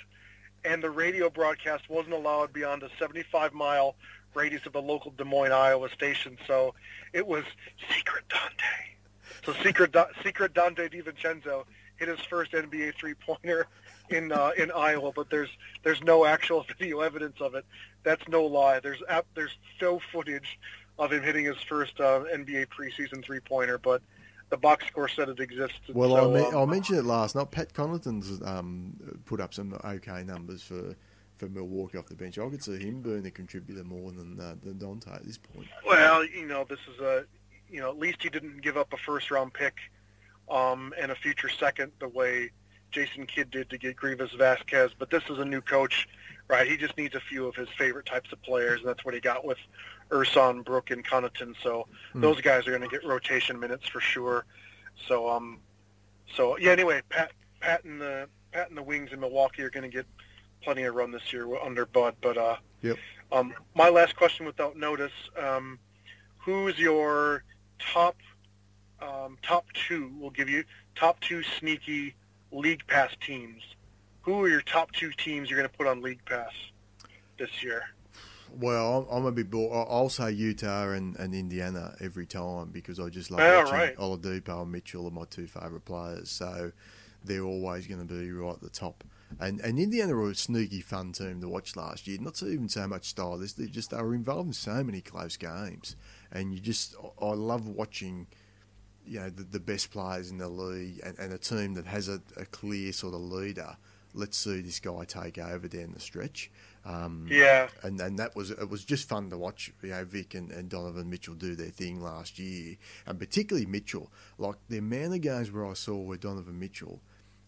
and the radio broadcast wasn't allowed beyond a 75 mile radius of the local Des Moines, Iowa station. So it was secret Donte. So secret [laughs] secret Donte DiVincenzo hit his first NBA three pointer in uh, in Iowa, but there's there's no actual [laughs] video evidence of it. That's no lie. There's there's no footage of him hitting his first uh, NBA preseason three pointer, but the box score said it existed. Well, so, I, me- um, I mentioned it last Not Pat Connaughton's um, put up some okay numbers for, for Milwaukee off the bench. I could see him being a contributor more than uh, than Donte at this point. Well, you know, this is a, you know, at least he didn't give up a first round pick um, and a future second the way Jason Kidd did to get Greivis Vasquez. But this is a new coach, right? He just needs a few of his favorite types of players, and that's what he got with Ersan, Brook, and Connaughton. So Hmm. those guys are going to get rotation minutes for sure. So, um, so yeah. Anyway, Pat, Pat and the Pat and the Wings in Milwaukee are going to get plenty of run this year under Bud. But uh, Yep. um, my last question without notice. Um, who's your top um, top two? We'll give you top two sneaky league pass teams. Who are your top two teams you're going to put on league pass this year? Well, I'm, I'm a bit bored. I- I'll say Utah and, and Indiana every time because I just love Oh, watching right. Oladipo and Mitchell are my two favourite players. So they're always going to be right at the top. And and Indiana were a sneaky fun team to watch last year. Not so even so much stylist. They just they were involved in so many close games, and you just I love watching. You know the, the best players in the league and, and a team that has a, a clear sort of leader. Let's see this guy take over down the stretch. Um, Yeah, and and that was it was just fun to watch. You know, Vic and, and Donovan Mitchell do their thing last year, and particularly Mitchell. Like the amount of games where I saw where Donovan Mitchell,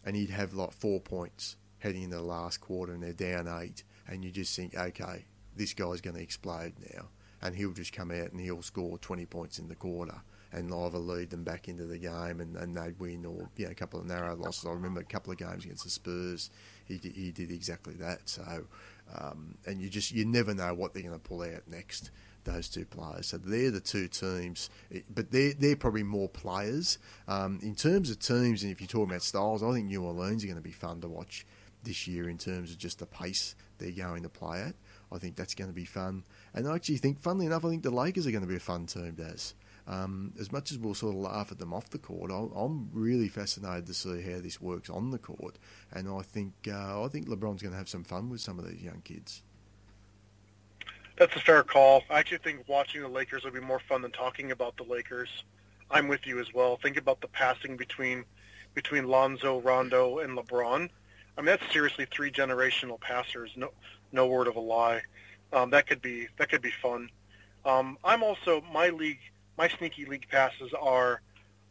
and he'd have like four points heading into the last quarter, and they're down eight, and you just think, okay, this guy's going to explode now, and he'll just come out and he'll score twenty points in the quarter. And either lead them back into the game, and, and they'd win, or you know, a couple of narrow losses. I remember a couple of games against the Spurs, he did, he did exactly that. So, um, and you just you never know what they're going to pull out next. Those two players, so they're the two teams, but they're they're probably more players um, in terms of teams. And if you're talking about styles, I think New Orleans are going to be fun to watch this year in terms of just the pace they're going to play at. I think that's going to be fun, and I actually think, funnily enough, I think the Lakers are going to be a fun team, Daz. Um, as much as we'll sort of laugh at them off the court, I'm, I'm really fascinated to see how this works on the court, and I think uh, I think LeBron's going to have some fun with some of these young kids. that's a fair call. I actually think watching the Lakers would be more fun than talking about the Lakers. I'm with you as well. Think about the passing between between Lonzo, Rondo, and LeBron. I mean, that's seriously three generational passers. No, no word of a lie. Um, that could be that could be fun. Um, I'm also my league. My sneaky league passes are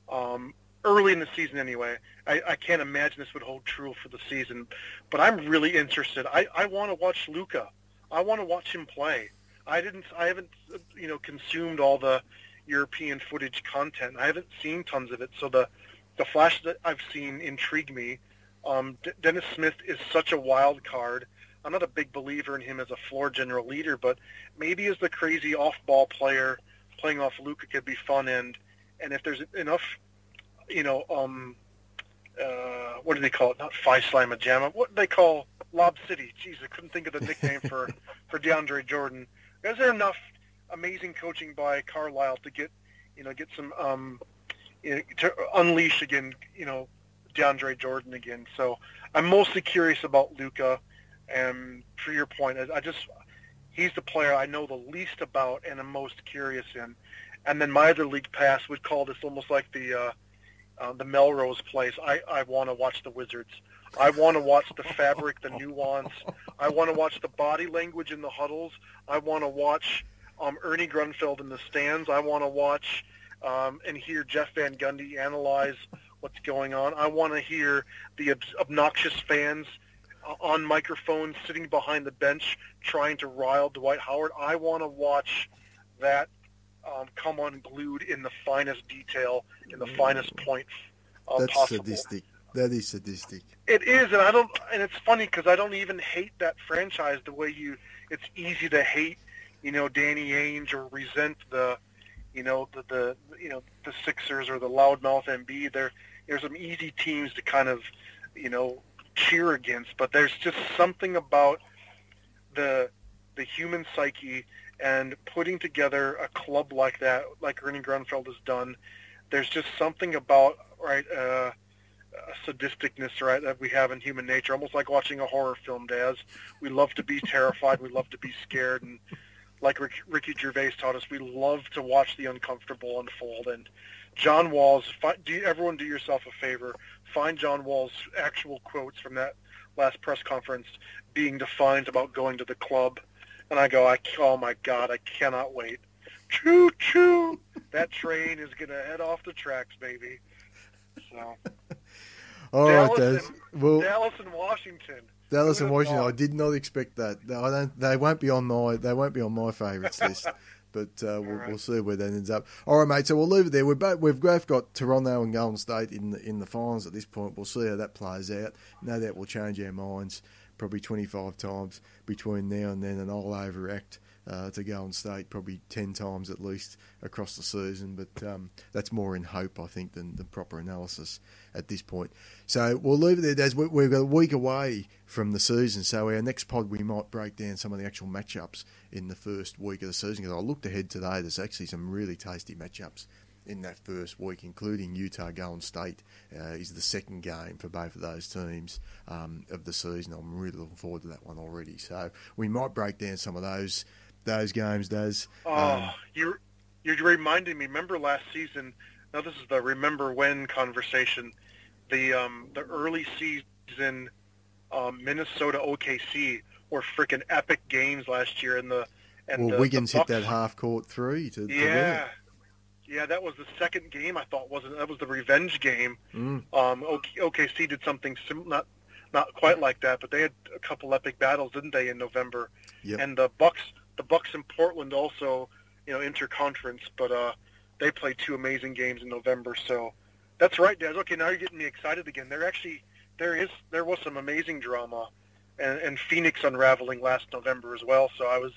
um, early in the season anyway. I, I can't imagine this would hold true for the season, but I'm really interested. I, I want to watch Luka. I want to watch him play. I didn't. I haven't, you know, consumed all the European footage content. I haven't seen tons of it, so the the flash that I've seen intrigue me. Um, D- Dennis Smith is such a wild card. I'm not a big believer in him as a floor general leader, but maybe as the crazy off-ball player playing off Luka could be fun. And and if there's enough, you know, um, uh, what do they call it? Not Phi Slama Jama. What do they call Lob City? Jeez, I couldn't think of the nickname for [laughs] for DeAndre Jordan. Is there enough amazing coaching by Carlisle to get, you know, get some, um, you know, to unleash again, you know, DeAndre Jordan again. So I'm mostly curious about Luka, And for your point, I just he's the player I know the least about and am most curious in. And then my other league pass would call this almost like the uh, uh, the Melrose place. I, I want to watch the Wizards. I want to watch the fabric, the nuance. I want to watch the body language in the huddles. I want to watch um, Ernie Grunfeld in the stands. I want to watch um, and hear Jeff Van Gundy analyze what's going on. I want to hear the ob- obnoxious fans on microphones sitting behind the bench trying to rile Dwight Howard. I want to watch that um, come unglued in the finest detail, in the finest point uh, That's possible. sadistic. That is sadistic. It is, and I don't. And it's funny because I don't even hate that franchise the way you. It's easy to hate, you know, Danny Ainge or resent the, you know, the the you know the Sixers or the loudmouth MB. There, there's some easy teams to kind of, you know, cheer against. But there's just something about the the human psyche and putting together a club like that, like Ernie Grunfeld has done. There's just something about right. Uh, a sadisticness, right, that we have in human nature, almost like watching a horror film, Daz. We love to be terrified. We love to be scared. And like Rick, Ricky Gervais taught us, we love to watch the uncomfortable unfold. And John Wall's, do everyone do yourself a favor, find John Wall's actual quotes from that last press conference being defined about going to the club. And I go, I, oh my God, I cannot wait. Choo choo! That train is going to head off the tracks, baby. So. [laughs] Oh, All right, Dallas Daz. and- Well, Dallas and Washington. Dallas and Washington. I did not expect that. I don't. They won't be on my. They won't be on my favourites list. But uh, we'll, right. we'll see where that ends up. All right, mate. So we'll leave it there. We've both, we've both got Toronto and Golden State in the, in the finals at this point. We'll see how that plays out. No doubt we'll change our minds probably 25 times between now and then, and I'll overact uh, to Golden State probably 10 times at least across the season. But um, that's more in hope, I think, than, the proper analysis at this point. So we'll leave it there. We- We've got a week away from the season, so our next pod we might break down some of the actual matchups in the first week of the season. Because I looked ahead today, there's actually some really tasty matchups in that first week, including Utah Golden State, uh, is the second game for both of those teams um, of the season. I'm really looking forward to that one already. So we might break down some of those those games, Des. Oh, Um, you're you're reminding me. Remember last season? Now this is the remember when conversation. The um, the early season um, Minnesota OKC were freaking epic games last year, and the and well, the, Wiggins the hit that half court three to, to Yeah, it. yeah, that was the second game. I thought wasn't that was the revenge game. Mm. Um, OKC did something sim- not not quite like that, but they had a couple epic battles, didn't they, in November? Yep. And the Bucks, the Bucks in Portland also, you know, interconference, but uh, they played two amazing games in November. So that's right, Dad. Okay, now you're getting me excited again. There actually, there is, there was some amazing drama, and, and Phoenix unraveling last November as well. So I was,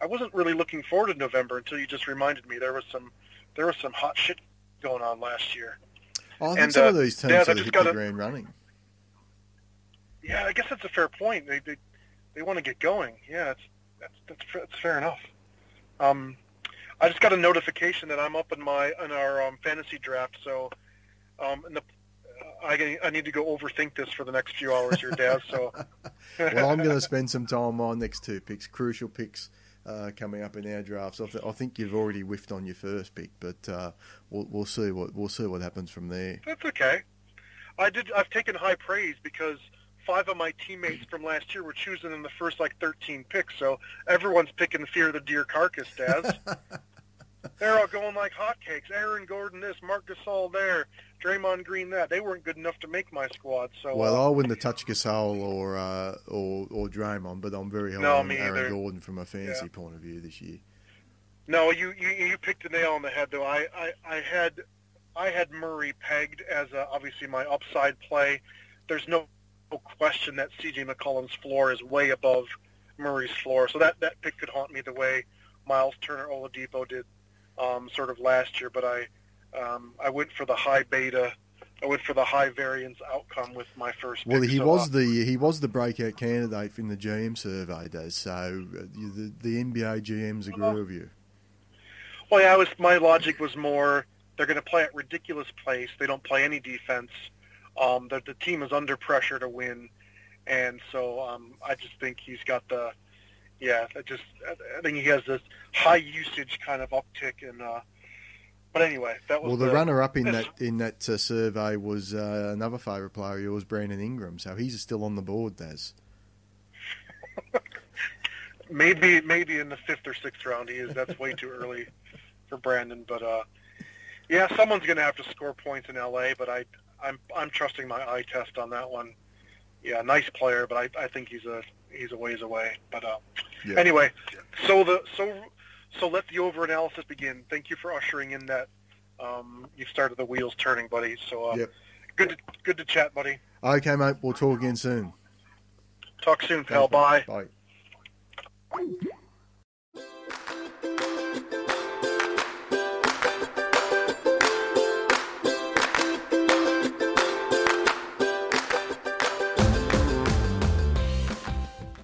I wasn't really looking forward to November until you just reminded me there was some, there was some hot shit going on last year. Oh, I think And, some uh, of these teams Dad, I sort of just hit gotta- the ground running. Yeah, I guess that's a fair point. They they, they want to get going. Yeah, that's that's that's, that's fair enough. Um, I just got a notification that I'm up in my in our um, fantasy draft. So, um, the, uh, I I need to go overthink this for the next few hours here, Daz. So, [laughs] well, I'm going to spend some time on my next two picks, crucial picks uh, coming up in our drafts. I, th- I think you've already whiffed on your first pick, but uh, we'll, we'll see what we'll see what happens from there. that's okay. I did. I've taken high praise because five of my teammates from last year were choosing in the first like 13 picks. So everyone's picking the Fear of the Deer Carcass, Daz. [laughs] They're all going like hotcakes. Aaron Gordon this, Marc Gasol there, Draymond Green that. They weren't good enough to make my squad. So Well, uh, I wouldn't have touched Gasol or uh, or or Draymond, but I'm very high No, on Aaron either. Gordon from a fantasy Yeah. point of view this year. no, you, you you picked the nail on the head though. I, I, I had I had Murray pegged as uh obviously my upside play. There's no question that C.J. McCollum's floor is way above Murray's floor, so that that pick could haunt me the way Myles Turner Oladipo did um, sort of last year. But I um, I went for the high beta. I went for the high variance outcome with my first. Well, pick, he so, was uh, the he was the breakout candidate in the GM survey, Des. So uh, the, the NBA GMs agree with you. Well, yeah, I was my logic was more they're going to play at ridiculous place. They don't play any defense. Um, the, the team is under pressure to win, and so um, I just think he's got the yeah. I just I think he has this high usage kind of uptick in. Uh, but anyway, that was Well, the, runner-up in that in that uh, survey was uh, another favourite player of yours, Brandon Ingram. So he's still on the board, Des. [laughs] maybe maybe in the fifth or sixth round he is. That's way too early for Brandon. But uh, yeah, someone's going to have to score points in LA. But I I'm I'm trusting my eye test on that one. Yeah, nice player, but I, I think he's a he's a ways away. But uh, Yeah. anyway, so the so so let the over analysis begin. Thank you for ushering in that. Um, you've started the wheels turning, buddy. So uh, Yep. good to, good to chat, buddy. Okay, mate. We'll talk again soon. Talk soon, pal. Bye. Bye.